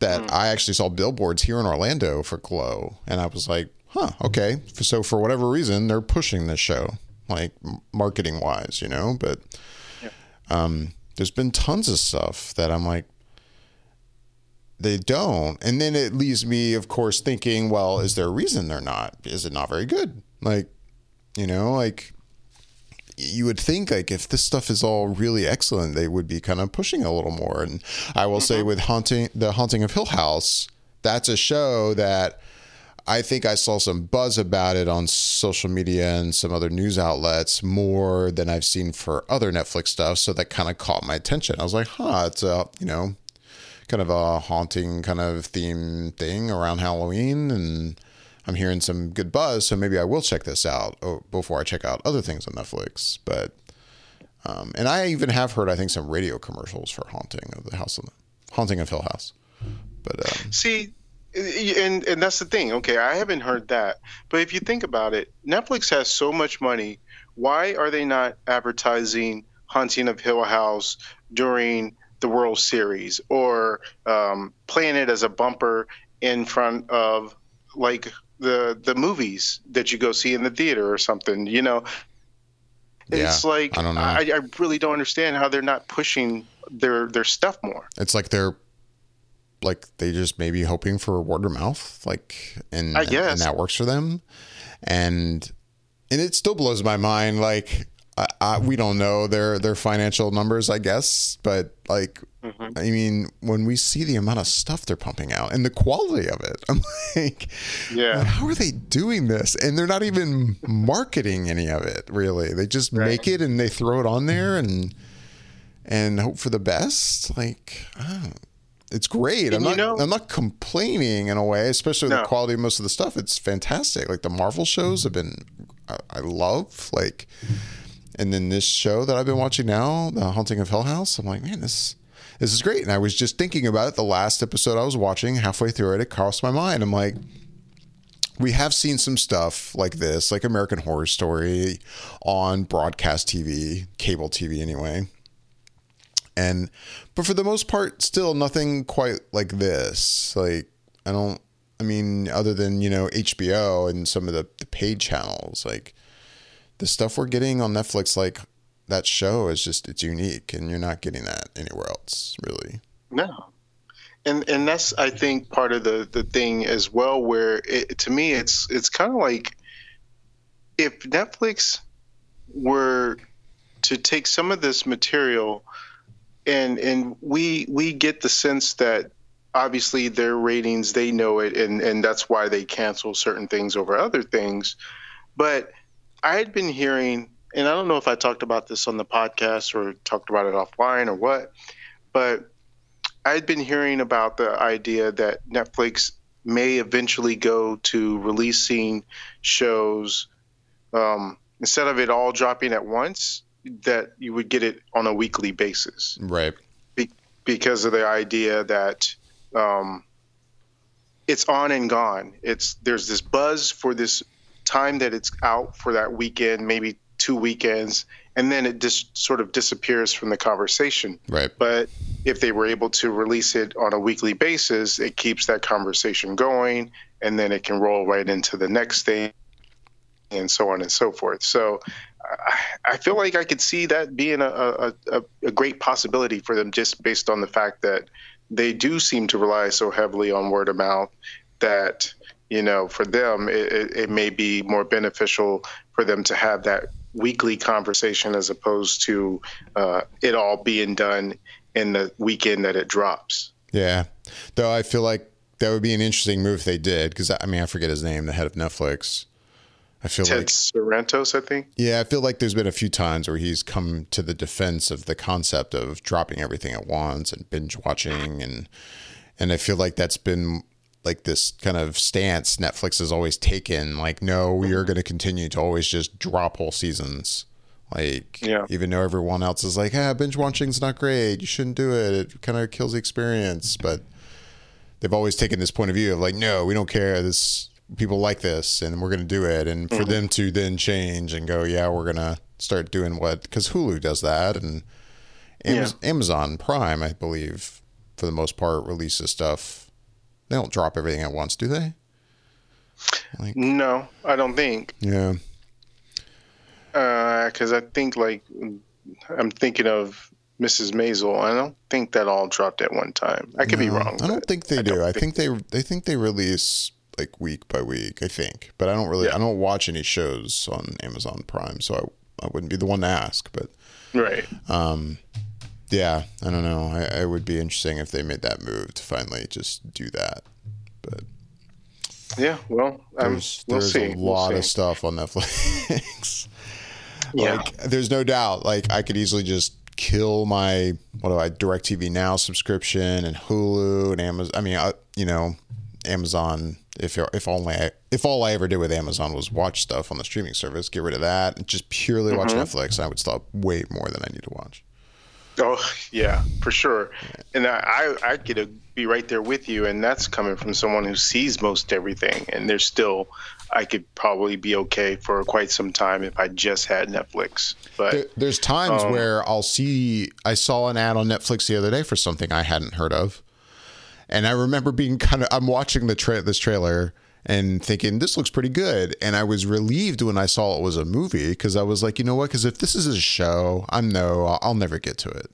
that mm. I actually saw billboards here in Orlando for Glow. And I was like, huh, okay. So for whatever reason, they're pushing this show, like marketing wise, you know, but, yeah. um, there's been tons of stuff that I'm like, they don't. And then it leaves me, of course, thinking, well, is there a reason they're not? Is it not very good? Like, you know, like you would think like if this stuff is all really excellent, they would be kind of pushing a little more. And I will say mm-hmm. with haunting the haunting of Hill House, that's a show that I think I saw some buzz about it on social media and some other news outlets more than I've seen for other Netflix stuff. So that kind of caught my attention. I was like, huh, it's a, you know, kind of a haunting kind of theme thing around Halloween. And I'm hearing some good buzz. So maybe I will check this out oh, before I check out other things on Netflix. But, um, and I even have heard, I think, some radio commercials for Haunting of the House of Haunting of Hill House. But um, see, and and that's the thing. Okay, I haven't heard that, but if you think about it, Netflix has so much money. Why are they not advertising Haunting of Hill House during the World Series or um, playing it as a bumper in front of like the the movies that you go see in the theater or something? You know, it's yeah, like I don't know. I, I really don't understand how they're not pushing their their stuff more. It's like they're like they just maybe hoping for word of mouth, like and I guess. and that works for them. And and it still blows my mind. Like I, I, we don't know their their financial numbers, I guess, but like Mhm. I mean, when we see the amount of stuff they're pumping out and the quality of it, I'm like, Yeah. how are they doing this? And they're not even marketing any of it, really. They just Right. make it and they throw it on there and and hope for the best. Like, it's great. I'm not. know- I'm not complaining in a way, especially with the quality of most of the stuff. It's fantastic. Like the Marvel shows have been, I, I love. Like, and then this show that I've been watching now, The Haunting of Hill House. I'm like, man, this this is great. And I was just thinking about it. The last episode I was watching, halfway through it, it crossed my mind. I'm like, we have seen some stuff like this, like American Horror Story on broadcast TV, cable TV anyway. And but for the most part, still nothing quite like this. Like I don't I mean, other than, you know, HBO and some of the, the paid channels, like the stuff we're getting on Netflix, like that show is just it's unique and you're not getting that anywhere else, really. No. And and that's I think part of the the thing as well where it, to me it's it's kind of like if Netflix were to take some of this material and and we we get the sense that obviously their ratings they know it and and that's why they cancel certain things over other things but I had been hearing and I don't know if I talked about this on the podcast or talked about it offline or what but I'd been hearing about the idea that Netflix may eventually go to releasing shows um, instead of it all dropping at once, that you would get it on a weekly basis Right. because of the idea that um, it's on and gone. It's there's this buzz for this time that it's out for that weekend, maybe two weekends, and then it just sort of disappears from the conversation. Right. But if they were able to release it on a weekly basis, it keeps that conversation going, and then it can roll right into the next thing, and so on and so forth. So. I- feel like I could see that being a, a, a, a great possibility for them just based on the fact that they do seem to rely so heavily on word of mouth that, you know, for them, it, it, it may be more beneficial for them to have that weekly conversation as opposed to uh, it all being done in the weekend that it drops. Yeah. Though I feel like that would be an interesting move if they did, because I mean I forget his name, the head of Netflix. I feel Ted like Sarandos, I think. Yeah, I feel like there's been a few times where he's come to the defense of the concept of dropping everything at once and binge watching and and I feel like that's been like this kind of stance Netflix has always taken like no, we are going to continue to always just drop whole seasons. Like Yeah. even though everyone else is like, "Ah, binge watching's not great. You shouldn't do it. It kind of kills the experience." But they've always taken this point of view of like, "No, we don't care. This people like this and we're going to do it and for them to then change and go yeah we're going to start doing what because hulu does that and Amaz- amazon prime i believe for the most part releases stuff they don't drop everything at once do they No, I don't think. yeah Because I think, like, I'm thinking of Mrs. Maisel. I don't think that all dropped at one time. I could be wrong. i don't think they I do i think they they think they release like week by week i think but i don't really Yeah. i don't watch any shows on amazon prime so I I wouldn't be the one to ask, but right. Um, yeah, I don't know. I, it would be interesting if they made that move to finally just do that. But yeah, well, um, there's, we'll there's see. a lot we'll of stuff on Netflix. yeah. Like, there's no doubt. Like, I could easily just kill my what do I Directv Now subscription and Hulu and Amazon. I mean, I, you know, Amazon. If if only I, if all I ever did with Amazon was watch stuff on the streaming service, get rid of that and just purely watch mm-hmm. Netflix, I would stop way more than I need to watch. Oh yeah, for sure. And I I get to be right there with you, and that's coming from someone who sees most everything, and there's still I could probably be okay for quite some time if I just had Netflix. But there, there's times um, where I'll see I saw an ad on Netflix the other day for something I hadn't heard of, and I remember being kind of I'm watching the tra- this trailer and thinking this looks pretty good. And i was relieved when i saw it was a movie because i was like you know what? Because if this is a show i'm no i'll never get to it.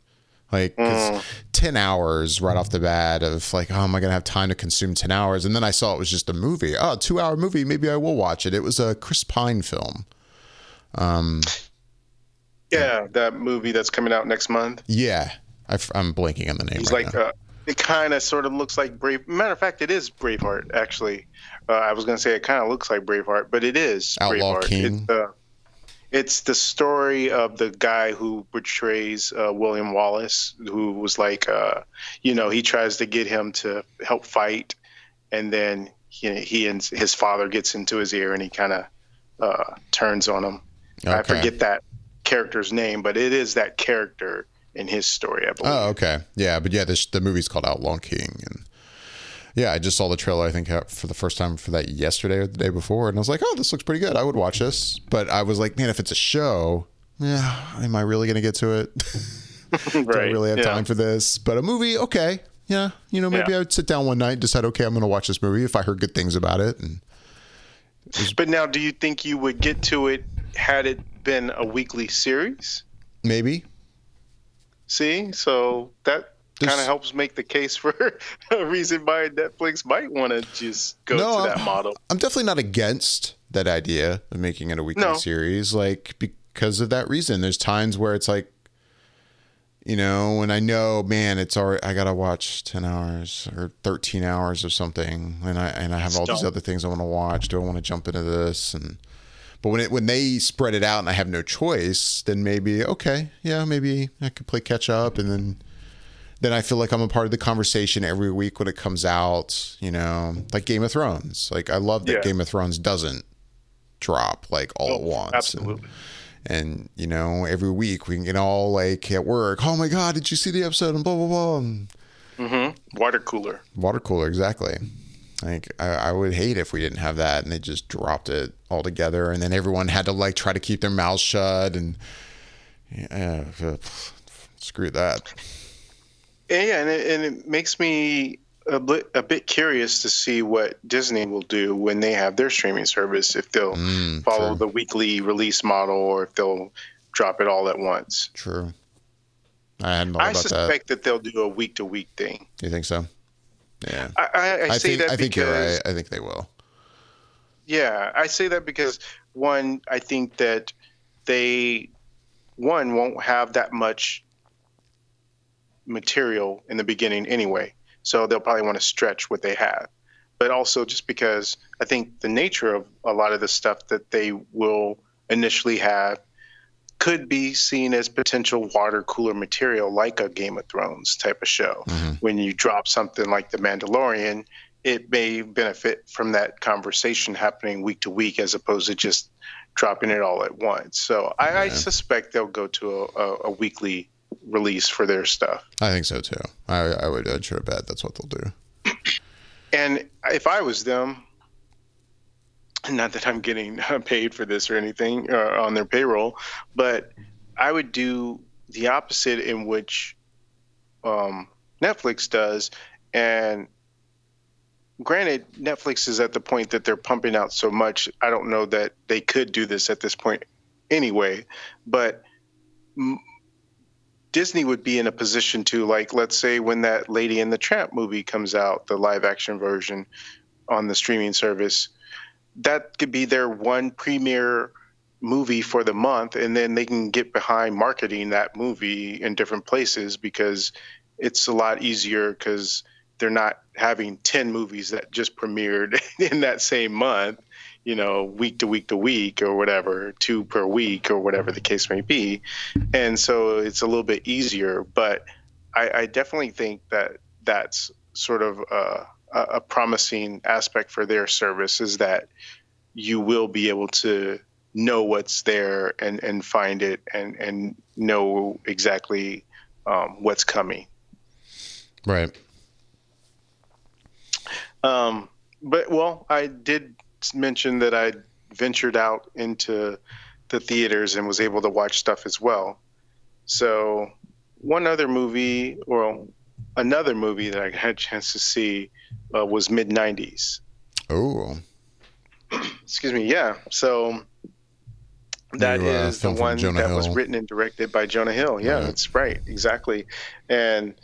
Like mm. 10 hours right off the bat of like oh am i gonna have time to consume 10 hours? And then i saw it was just a movie. Oh two hour movie maybe i will watch it. It was a chris pine film. Um yeah that movie that's coming out next month. Yeah. I, am blanking on the name he's right like uh, it kind of sort of looks like brave matter of fact it is braveheart actually uh, I was going to say it kind of looks like Braveheart, but it is Outlaw Braveheart. King. It's, uh, it's, the story of the guy who portrays uh, William Wallace, who was like, uh, you know, he tries to get him to help fight, and then he, he and his father gets into his ear, and he kind of uh, turns on him. Okay. I forget that character's name, but it is that character in his story, I believe. Oh, okay, yeah, but yeah, this, the movie's called Outlaw King, and yeah, I just saw the trailer. I think uh, for the first time for that yesterday or the day before, and I was like, "Oh, this looks pretty good. I would watch this." But I was like, "Man, if it's a show, yeah, am I really going to get to it? Do right. I really have yeah. time for this?" But a movie, okay, yeah, you know, maybe yeah. I would sit down one night and decide, "Okay, I'm going to watch this movie." If I heard good things about it, and but now, do you think you would get to it had it been a weekly series? Maybe. See, so that kind of helps make the case for a reason why Netflix might want to just go no, to that I'm, model. I'm definitely not against that idea of making it a weekly no. series, like because of that reason. There's times where it's like, you know, when I know, man, it's already I gotta watch ten hours or thirteen hours or something, and I and I have all these other things I want to watch. Do I want to jump into this? And but when it when they spread it out and I have no choice, then maybe okay, yeah, maybe I could play catch up and then then I feel like I'm a part of the conversation every week when it comes out. You know, like Game of Thrones. Like I love that yeah. Game of Thrones doesn't drop like all oh, at once. Absolutely. And, and, you know, every week we can get all like at work. Oh my God, did you see the episode? And blah blah blah. And, mm-hmm. Water cooler. Water cooler, exactly. Like I, I, would hate if we didn't have that, and they just dropped it all together, and then everyone had to like try to keep their mouths shut, and yeah, screw that. Yeah, and it, and it makes me a bit, a bit curious to see what Disney will do when they have their streaming service. If they'll mm, follow true. the weekly release model, or if they'll drop it all at once. True. I I suspect that. that. they'll do a week to week thing. You think so? Yeah. I, I, I, say think, that I think because, right. I think they will. Yeah, I say that because one, I think that they one won't have that much material in the beginning anyway. So they'll probably want to stretch what they have. But also just because I think the nature of a lot of the stuff that they will initially have could be seen as potential water cooler material like a Game of Thrones type of show. Mm-hmm. When you drop something like The Mandalorian, it may benefit from that conversation happening week to week as opposed to just dropping it all at once. So I, yeah. I suspect they'll go to a, a, a weekly release for their stuff. I think so too. I, I would I'd sure bet that's what they'll do. And if I was them, not that I'm getting paid for this or anything uh, on their payroll, but I would do the opposite in which um, Netflix does. And granted, Netflix is at the point that they're pumping out so much. I don't know that they could do this at this point anyway, but Disney would be in a position to, like, let's say when that Lady and the Tramp movie comes out, the live action version on the streaming service, that could be their one premiere movie for the month and then they can get behind marketing that movie in different places because it's a lot easier because they're not having 10 movies that just premiered in that same month you know week to week to week or whatever two per week or whatever the case may be. And so it's a little bit easier but i, I definitely think that that's sort of a, a promising aspect for their service is that you will be able to know what's there and, and find it and, and know exactly um, what's coming. Right. Um, but well, I did mention that I ventured out into the theaters and was able to watch stuff as well. So one other movie, or another movie that I had a chance to see uh, was mid '90s. Oh. Excuse me. Yeah. So that New, uh, is the one that Hill. was written and directed by Jonah Hill. Yeah, right. that's right, exactly. And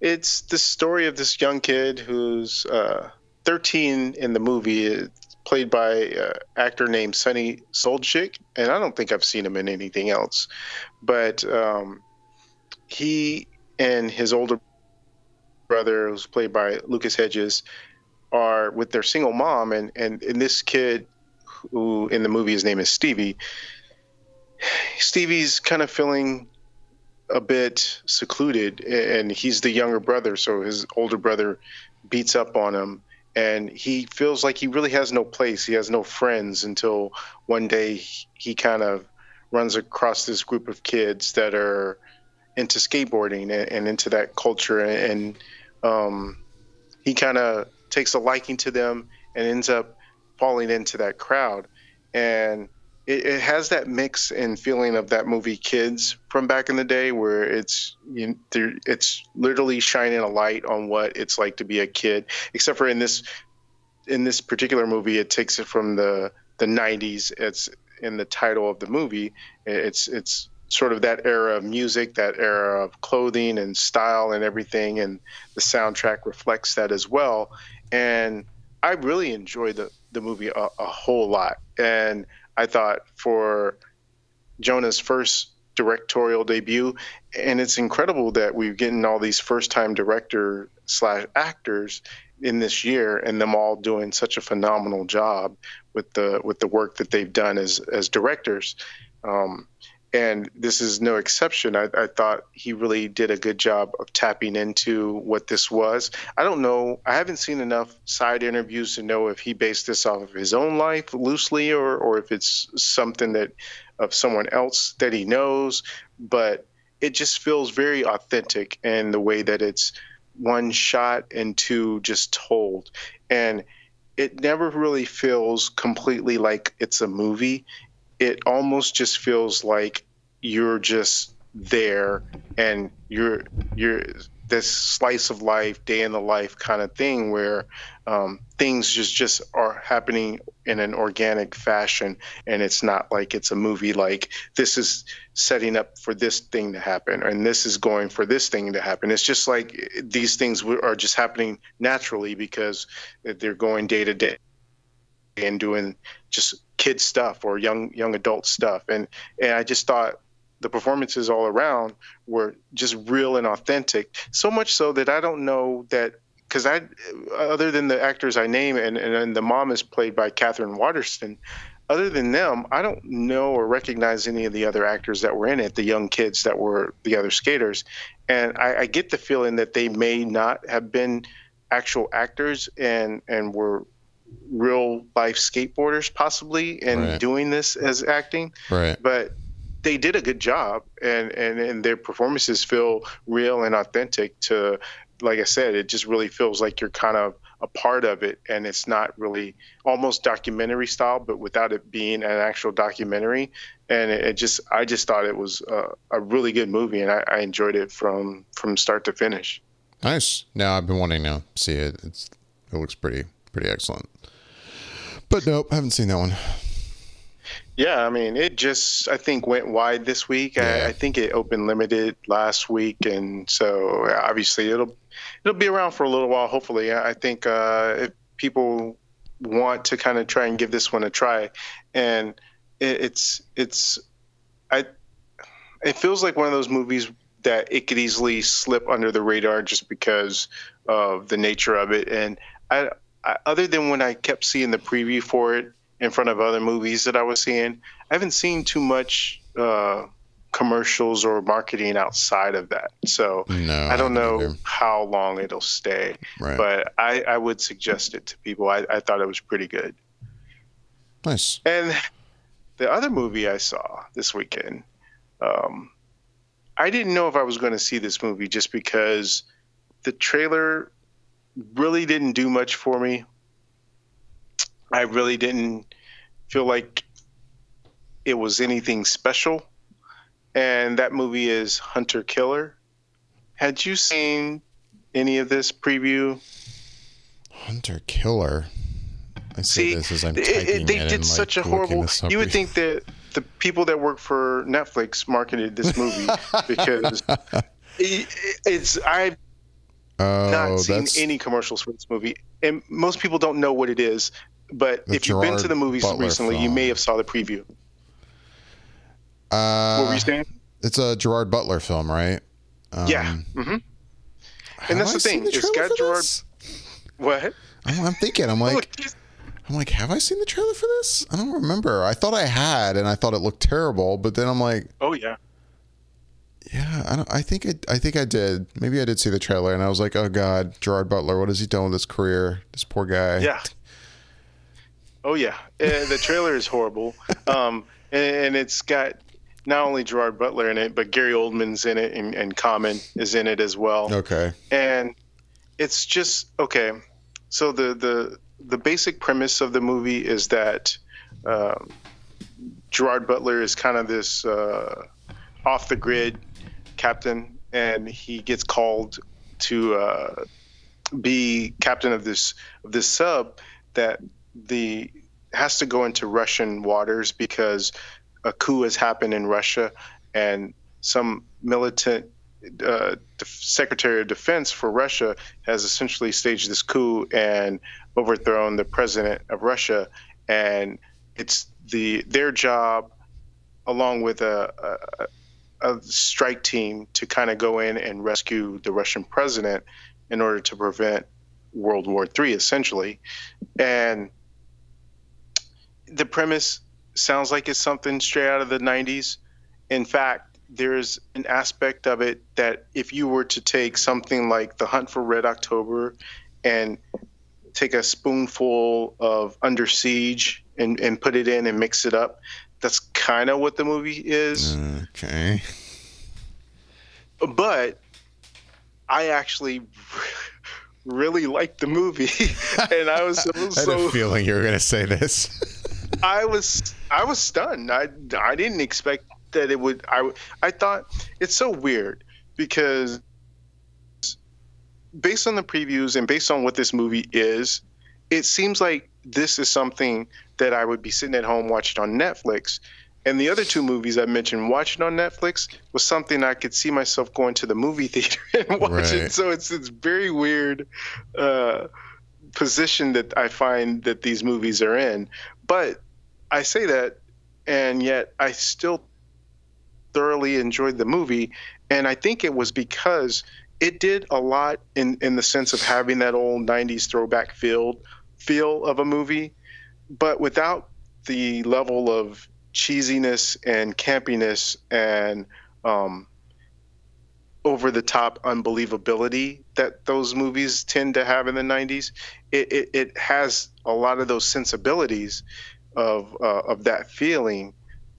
it's the story of this young kid who's uh, 13 in the movie, played by an uh, actor named Sunny Suljic, and I don't think I've seen him in anything else. But um, he and his older brother, who's played by Lucas Hedges, are with their single mom, and and, and this kid, who in the movie his name is Stevie Stevie's kind of feeling a bit secluded, and he's the younger brother, so his older brother beats up on him, and he feels like he really has no place. He has no friends until one day he kind of runs across this group of kids that are into skateboarding and, and into that culture, and um, he kind of takes a liking to them and ends up falling into that crowd, and it, it, has that mix and feeling of that movie Kids from back in the day, where it's you it's literally shining a light on what it's like to be a kid. Except for in this in this particular movie, it takes it from the the 90s. It's in the title of the movie. It's it's sort of that era of music, that era of clothing and style and everything, and the soundtrack reflects that as well. And I really enjoyed the the movie a, a whole lot, and I thought, for Jonah's first directorial debut. And it's incredible that we're getting all these first time director slash actors in this year and them all doing such a phenomenal job with the with the work that they've done as as directors. Um, and this is no exception. I, I, thought he really did a good job of tapping into what this was. I don't know. I haven't seen enough side interviews to know if he based this off of his own life loosely or, or if it's something that of someone else that he knows. But it just feels very authentic in the way that it's one shot and two just told. And it never really feels completely like it's a movie it almost just feels like you're just there and you're you're this slice of life day in the life kind of thing where um, things just just are happening in an organic fashion. And it's not like it's a movie like this is setting up for this thing to happen and this is going for this thing to happen. It's just like these things are just happening naturally because they're going day to day and doing just kid stuff or young young adult stuff. And and I just thought the performances all around were just real and authentic. So much so that I don't know that because I other than the actors I name and, and, and the mom is played by Katherine Waterston other than them I don't know or recognize any of the other actors that were in it the young kids that were the other skaters. And I, I get the feeling that they may not have been actual actors and and were real life skateboarders possibly and right. doing this as acting. Right. But they did a good job and, and, and their performances feel real and authentic to like I said, it just really feels like you're kind of a part of it and it's not really almost documentary style, but without it being an actual documentary. And it, it just, I just thought it was a, a really good movie and I, I, enjoyed it from, from start to finish. Nice. Now I've been wanting to see it. It's, it looks pretty, pretty excellent. But nope, I haven't seen that one. Yeah, I mean, it just I think went wide this week. Yeah. I, I, think it opened limited last week, and so obviously it'll it'll be around for a little while. Hopefully, I think uh, if people want to kind of try and give this one a try, and it, it's it's I it feels like one of those movies that it could easily slip under the radar just because of the nature of it. And I, I other than when I kept seeing the preview for it in front of other movies that I was seeing, I haven't seen too much uh, commercials or marketing outside of that. So No, I don't know either. how long it'll stay, Right. but I, I would suggest it to people. I, I thought it was pretty good. Nice. And the other movie I saw this weekend, um, I didn't know if I was going to see this movie just because the trailer really didn't do much for me. I really didn't feel like it was anything special. And that movie is Hunter Killer. Had you seen any of this preview? Hunter Killer. I say See, this as I'm typing it- they it did and, like, such a horrible. You would think that the people that work for Netflix marketed this movie because it, it's I've Oh, not seen that's any commercials for this movie, and most people don't know what it is. But The if you've been to the movies Butler recently, you may have saw the preview. uh, what were you saying? It's a Gerard Butler film, right? Um, yeah. hmm have that's the thing, it's trailer got Gerard- this? What? I'm, I'm thinking. I'm like, I'm like, have I seen the trailer for this? I don't remember. I thought I had, and I thought it looked terrible. But then I'm like, oh yeah. Yeah, I don't. I think I, I think I did. Maybe I did see the trailer, and I was like, oh god, Gerard Butler, what has he done with his career? This poor guy. Yeah. Oh yeah, Uh, the trailer is horrible, um, and, and it's got not only Gerard Butler in it, but Gary Oldman's in it, and, and Common is in it as well. Okay. And it's just okay. So the the the basic premise of the movie is that um, Gerard Butler is kind of this uh, off the grid captain, and he gets called to uh, be captain of this of this sub that the has to go into Russian waters because a coup has happened in Russia, and some militant uh, Secretary of Defense for Russia has essentially staged this coup and overthrown the president of Russia, and it's the their job, along with a, a, a strike team, to kind of go in and rescue the Russian president in order to prevent World War III, essentially, and the premise sounds like it's something straight out of the 90s. In fact, there's an aspect of it that if you were to take something like The Hunt for Red October and take a spoonful of Under Siege and, and put it in and mix it up, that's kind of what the movie is. Okay. But I actually really liked the movie, and I was so, I had so a feeling you were gonna say this. I was I was stunned. I I didn't expect that it would. I I thought it's so weird because based on the previews and based on what this movie is, it seems like this is something that I would be sitting at home watching on Netflix. And the other two movies I mentioned watching on Netflix was something I could see myself going to the movie theater and watching. Right. So it's it's very weird uh, position that I find that these movies are in. But I say that, and yet I still thoroughly enjoyed the movie. And I think it was because it did a lot in, in the sense of having that old 90s throwback feel, feel of a movie, but without the level of cheesiness and campiness and um, over the top unbelievability that those movies tend to have in the 90s. It, it, it has a lot of those sensibilities of, uh, of that feeling,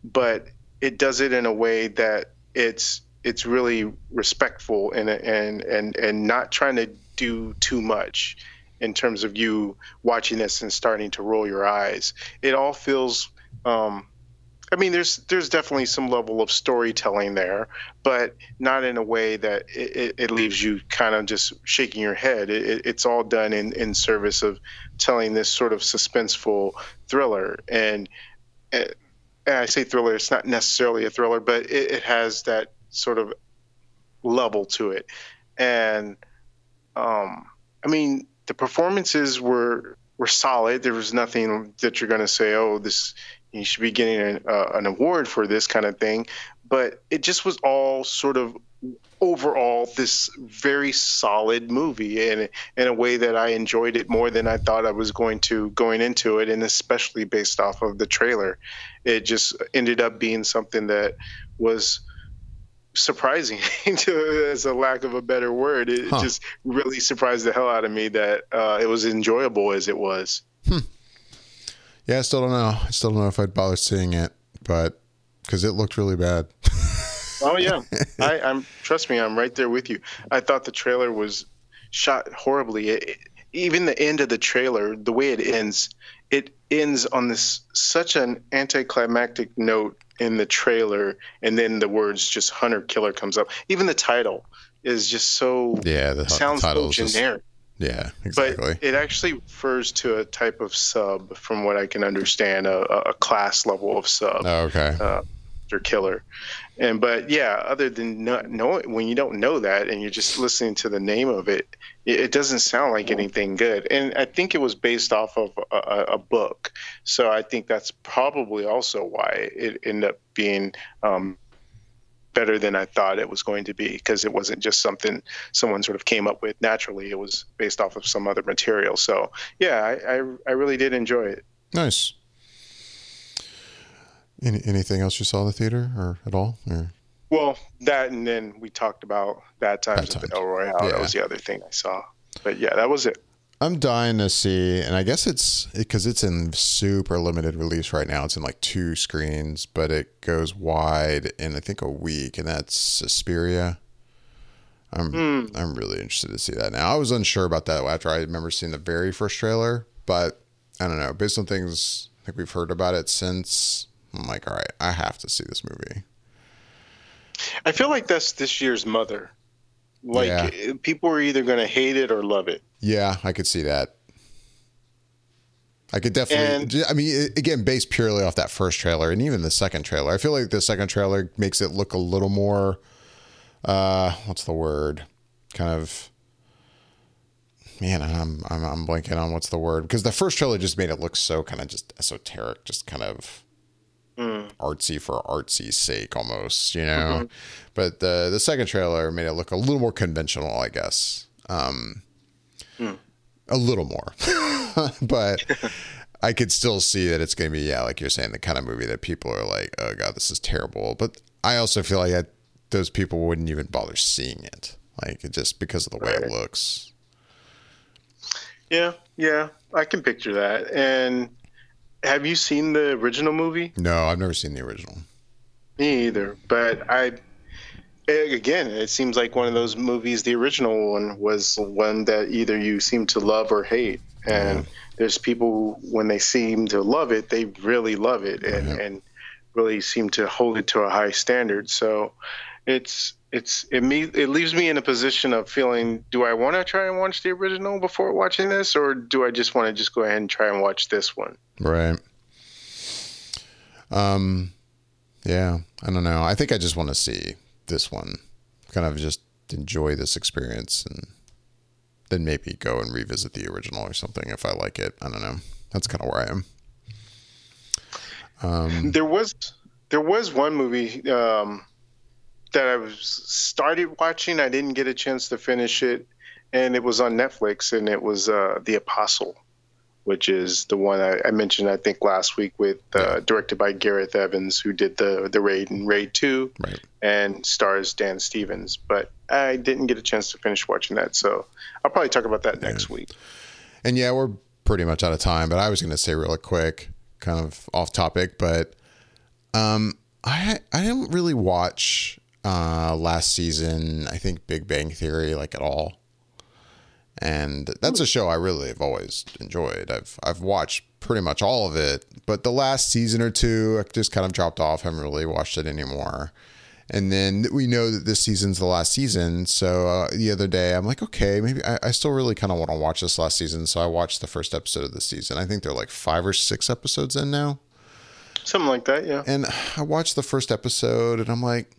but it does it in a way that it's it's really respectful and and and and not trying to do too much in terms of you watching this and starting to roll your eyes. It all feels um, I mean, there's there's definitely some level of storytelling there, but not in a way that it, it, leaves you kind of just shaking your head. It, it, it's all done in, in service of telling this sort of suspenseful thriller. And, and I say thriller, it's not necessarily a thriller, but it, it has that sort of level to it. And um, I mean, the performances were were solid. There was nothing that you're going to say, oh, this You should be getting an, uh, an award for this kind of thing. But it just was all sort of overall this very solid movie and in a way that I enjoyed it more than I thought I was going to going into it and especially based off of the trailer it just ended up being something that was surprising to, as a lack of a better word it huh. just really surprised the hell out of me that uh, it was enjoyable as it was hmm. yeah I still don't know I still don't know if I'd bother seeing it but because it looked really bad Oh yeah, I, am Trust me, I'm right there with you. I thought the trailer was shot horribly. It, even the end of the trailer, the way it ends, it ends on this such an anticlimactic note in the trailer, and then the words just "Hunter Killer" comes up. Even the title is just so yeah, the sounds so generic. Just, yeah, exactly. But it actually refers to a type of sub, from what I can understand, a, a class level of sub. Oh, okay. Uh, killer and but yeah other than not knowing when you don't know that and you're just listening to the name of it it, it doesn't sound like anything good. And i think it was based off of a, a, book. So i think that's probably also why it ended up being um, better than i thought it was going to be because it wasn't just something someone sort of came up with naturally. It was based off of some other material. So yeah i, I, I really did enjoy it. Nice any, anything else you saw in the theater or at all? Or? Well, that and then we talked about Bad Times, Bad at the El Royale. Yeah. That was the other thing I saw. But yeah, that was it. I'm dying to see, and I guess it's because it's in super limited release right now. It's in like two screens, but it goes wide in I think a week, and that's Suspiria. I'm mm. I'm really interested to see that now. I was unsure about that after I remember seeing the very first trailer, but I don't know. Based on things I think we've heard about it since, I'm like, all right, I have to see this movie. I feel like that's this year's Mother. Like yeah. people are either going to hate it or love it. Yeah, I could see that. I could definitely. And, I mean, again, based purely off that first trailer and even the second trailer, I feel like the second trailer makes it look a little more. Uh, what's the word? Kind of. Man, I'm I'm I'm blanking on what's the word because the first trailer just made it look so kind of just esoteric, just kind of mm. artsy for artsy's sake almost, you know. Mm-hmm. But the the second trailer made it look a little more conventional, I guess. Um, mm. A little more, but I could still see that it's going to be yeah, like you're saying, the kind of movie that people are like, oh god, this is terrible. But I also feel like I, those people wouldn't even bother seeing it, like just because of the way right. it looks. Yeah, yeah, I can picture that, and have you seen the original movie? No, I've never seen the original. Me either. But I, eh, again, it seems like one of those movies. The original one was one that either you seem to love or hate, and yeah. there's people when they seem to love it, they really love it, and yeah. and really seem to hold it to a high standard. So, it's it's it me it leaves me in a position of feeling do I want to try and watch the original before watching this or do I just want to just go ahead and try and watch this one? Right. Um yeah, I don't know. I think I just want to see this one. Kind of just enjoy this experience and then maybe go and revisit the original or something if I like it. I don't know. That's kind of where I am. Um, there was there was one movie um, that I was started watching. I didn't get a chance to finish it, and it was on Netflix, and it was uh, The Apostle, which is the one I, I mentioned I think last week with uh, directed by Gareth Evans, who did the the Raid and Raid Two, right. and stars Dan Stevens. But I didn't get a chance to finish watching that, so I'll probably talk about that yeah. next week. And yeah, we're pretty much out of time, but I was going to say really quick, kind of off topic, but um, I I didn't really watch uh, last season. I think Big Bang Theory like at all, and that's a show I really have always enjoyed. I've I've watched pretty much all of it, but the last season or two I just kind of dropped off. haven't really watched it anymore. And then we know that this season's the last season. So uh, the other day, I'm like, okay, maybe I, I still really kind of want to watch this last season. So I watched the first episode of the season. I think they're like five or six episodes in now. Something like that, yeah. And I watched the first episode and I'm like,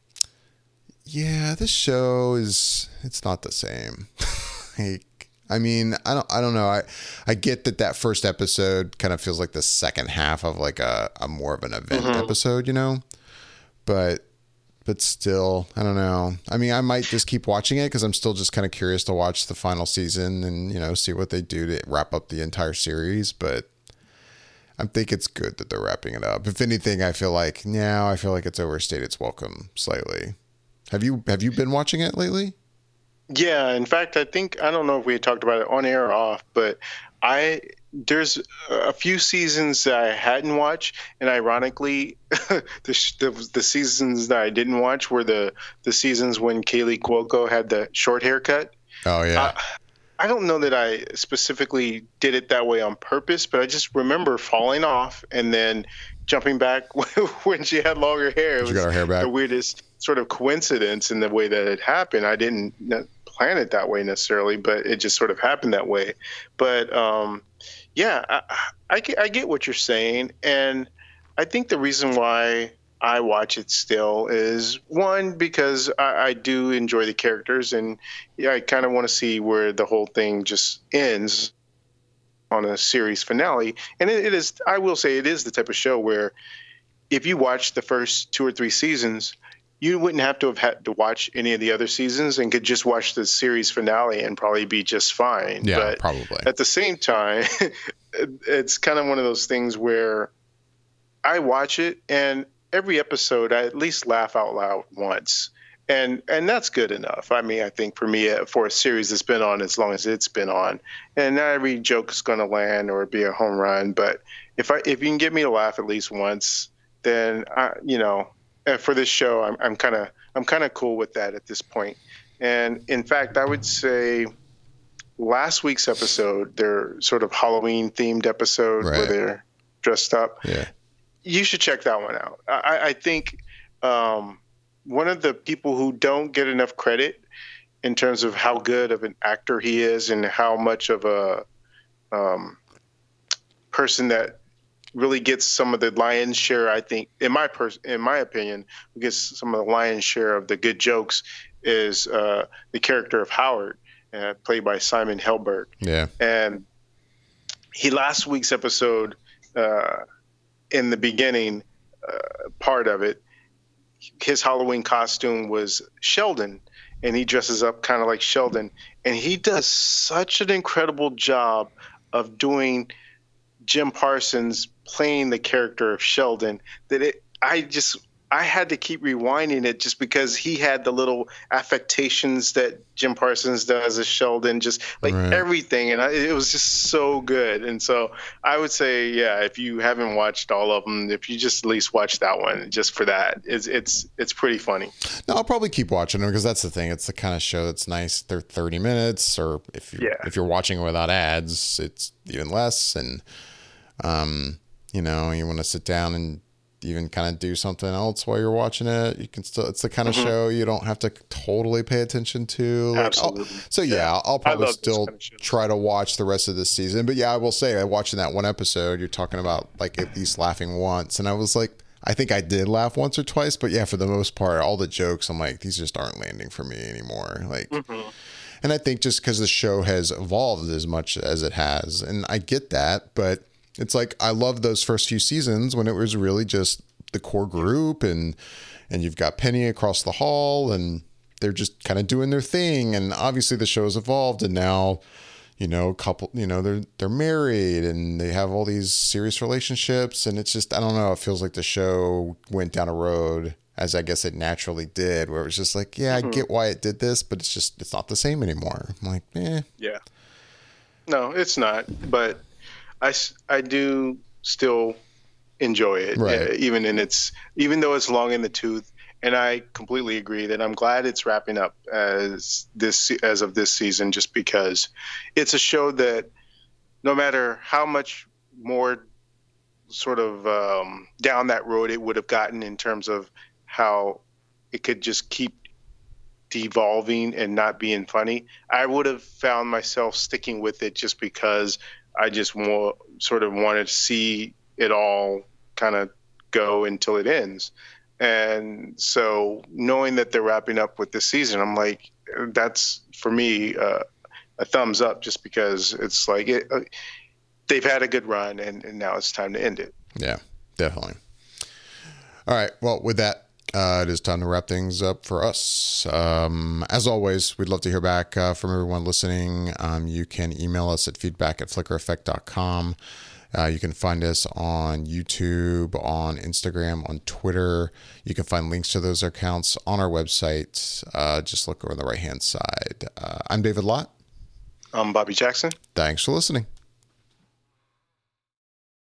yeah, this show is it's not the same. like I mean, I don't, I don't know. I, I get that that first episode kind of feels like the second half of like a, a more of an event mm-hmm. episode, you know. But, but still, I don't know. I mean, I might just keep watching it because I'm still just kind of curious to watch the final season and you know see what they do to wrap up the entire series. But I think it's good that they're wrapping it up. If anything, I feel like now I feel like it's overstayed its welcome slightly. Have you have you been watching it lately? Yeah, in fact, I think I don't know if we had talked about it on air or off, but I there's a few seasons that I hadn't watched, and ironically, the, the, the seasons that I didn't watch were the the seasons when Kaley Cuoco had the short haircut. Oh yeah. Uh, I don't know that I specifically did it that way on purpose, but I just remember falling off and then jumping back when she had longer hair. It she got her hair back. The weirdest sort of coincidence in the way that it happened. I didn't plan it that way necessarily, but it just sort of happened that way. But um, yeah, I, I, get, I get what you're saying, and I think the reason why I watch it still is one because I, I do enjoy the characters, and yeah, I kind of want to see where the whole thing just ends on a series finale. And it, it is, I will say, it is the type of show where if you watch the first two or three seasons, you wouldn't have to have had to watch any of the other seasons and could just watch the series finale and probably be just fine. Yeah, but probably. At the same time, it's kind of one of those things where I watch it and every episode I at least laugh out loud once. And and that's good enough. I mean, I think for me, uh, for a series that's been on as long as it's been on, and not every joke is going to land or be a home run, but if I if you can get me to laugh at least once, then I, you know for this show, I'm, I'm kind of I'm kind of cool with that at this point. And in fact, I would say last week's episode, their sort of Halloween themed episode right. where they're dressed up. Yeah. You should check that one out. I, I think um, one of the people who don't get enough credit in terms of how good of an actor he is and how much of a um, person that really gets some of the lion's share. I think, in my pers- in my opinion, who gets some of the lion's share of the good jokes is uh, the character of Howard, uh, played by Simon Helberg. Yeah, and he last week's episode, uh, in the beginning uh, part of it, his Halloween costume was Sheldon, and he dresses up kind of like Sheldon, and he does such an incredible job of doing Jim Parsons playing the character of Sheldon that it I just I had to keep rewinding it just because he had the little affectations that Jim Parsons does as Sheldon, just like right. everything, and I, it was just so good. And so I would say, yeah, if you haven't watched all of them, if you just at least watch that one, just for that, it's it's it's pretty funny. No, I'll probably keep watching them because that's the thing. It's the kind of show that's nice. They're thirty minutes, or if you yeah. if you're watching it without ads, it's even less. And um, you know, you want to sit down and even kind of do something else while you're watching it. You can still, it's the kind of mm-hmm. show you don't have to totally pay attention to. Like, Absolutely. I'll, so yeah, yeah, I'll probably still kind of try to watch the rest of the season. But yeah, I will say, I watching that one episode, you're talking about like at least laughing once. And I was like, I think I did laugh once or twice, but yeah, for the most part, all the jokes, I'm like, these just aren't landing for me anymore. Like, mm-hmm. and I think just because the show has evolved as much as it has, and I get that, but it's like I love those first few seasons when it was really just the core group and and you've got Penny across the hall and they're just kind of doing their thing and obviously the show's evolved and now you know couple you know they're they're married and they have all these serious relationships and it's just I don't know it feels like the show went down a road as I guess it naturally did where it was just like yeah mm-hmm. I get why it did this but it's just it's not the same anymore. I'm like eh. Yeah. No it's not but I, I do still enjoy it, right. uh, even in its even though it's long in the tooth. And I completely agree that I'm glad it's wrapping up as this as of this season, just because it's a show that no matter how much more sort of um, down that road it would have gotten in terms of how it could just keep devolving and not being funny, I would have found myself sticking with it just because I just sort of wanted to see it all kind of go until it ends. And so knowing that they're wrapping up with this season, I'm like, that's for me uh, a thumbs up just because it's like it, uh, they've had a good run and, and now it's time to end it. Yeah, definitely. All right. Well, with that, uh, it is time to wrap things up for us. Um, as always, we'd love to hear back uh, from everyone listening. Um, you can email us at feedback at flickereffect.com. Uh, you can find us on YouTube, on Instagram, on Twitter. You can find links to those accounts on our website. Uh, just look over on the right hand side. Uh, I'm David Lott. I'm Bobby Jackson. Thanks for listening.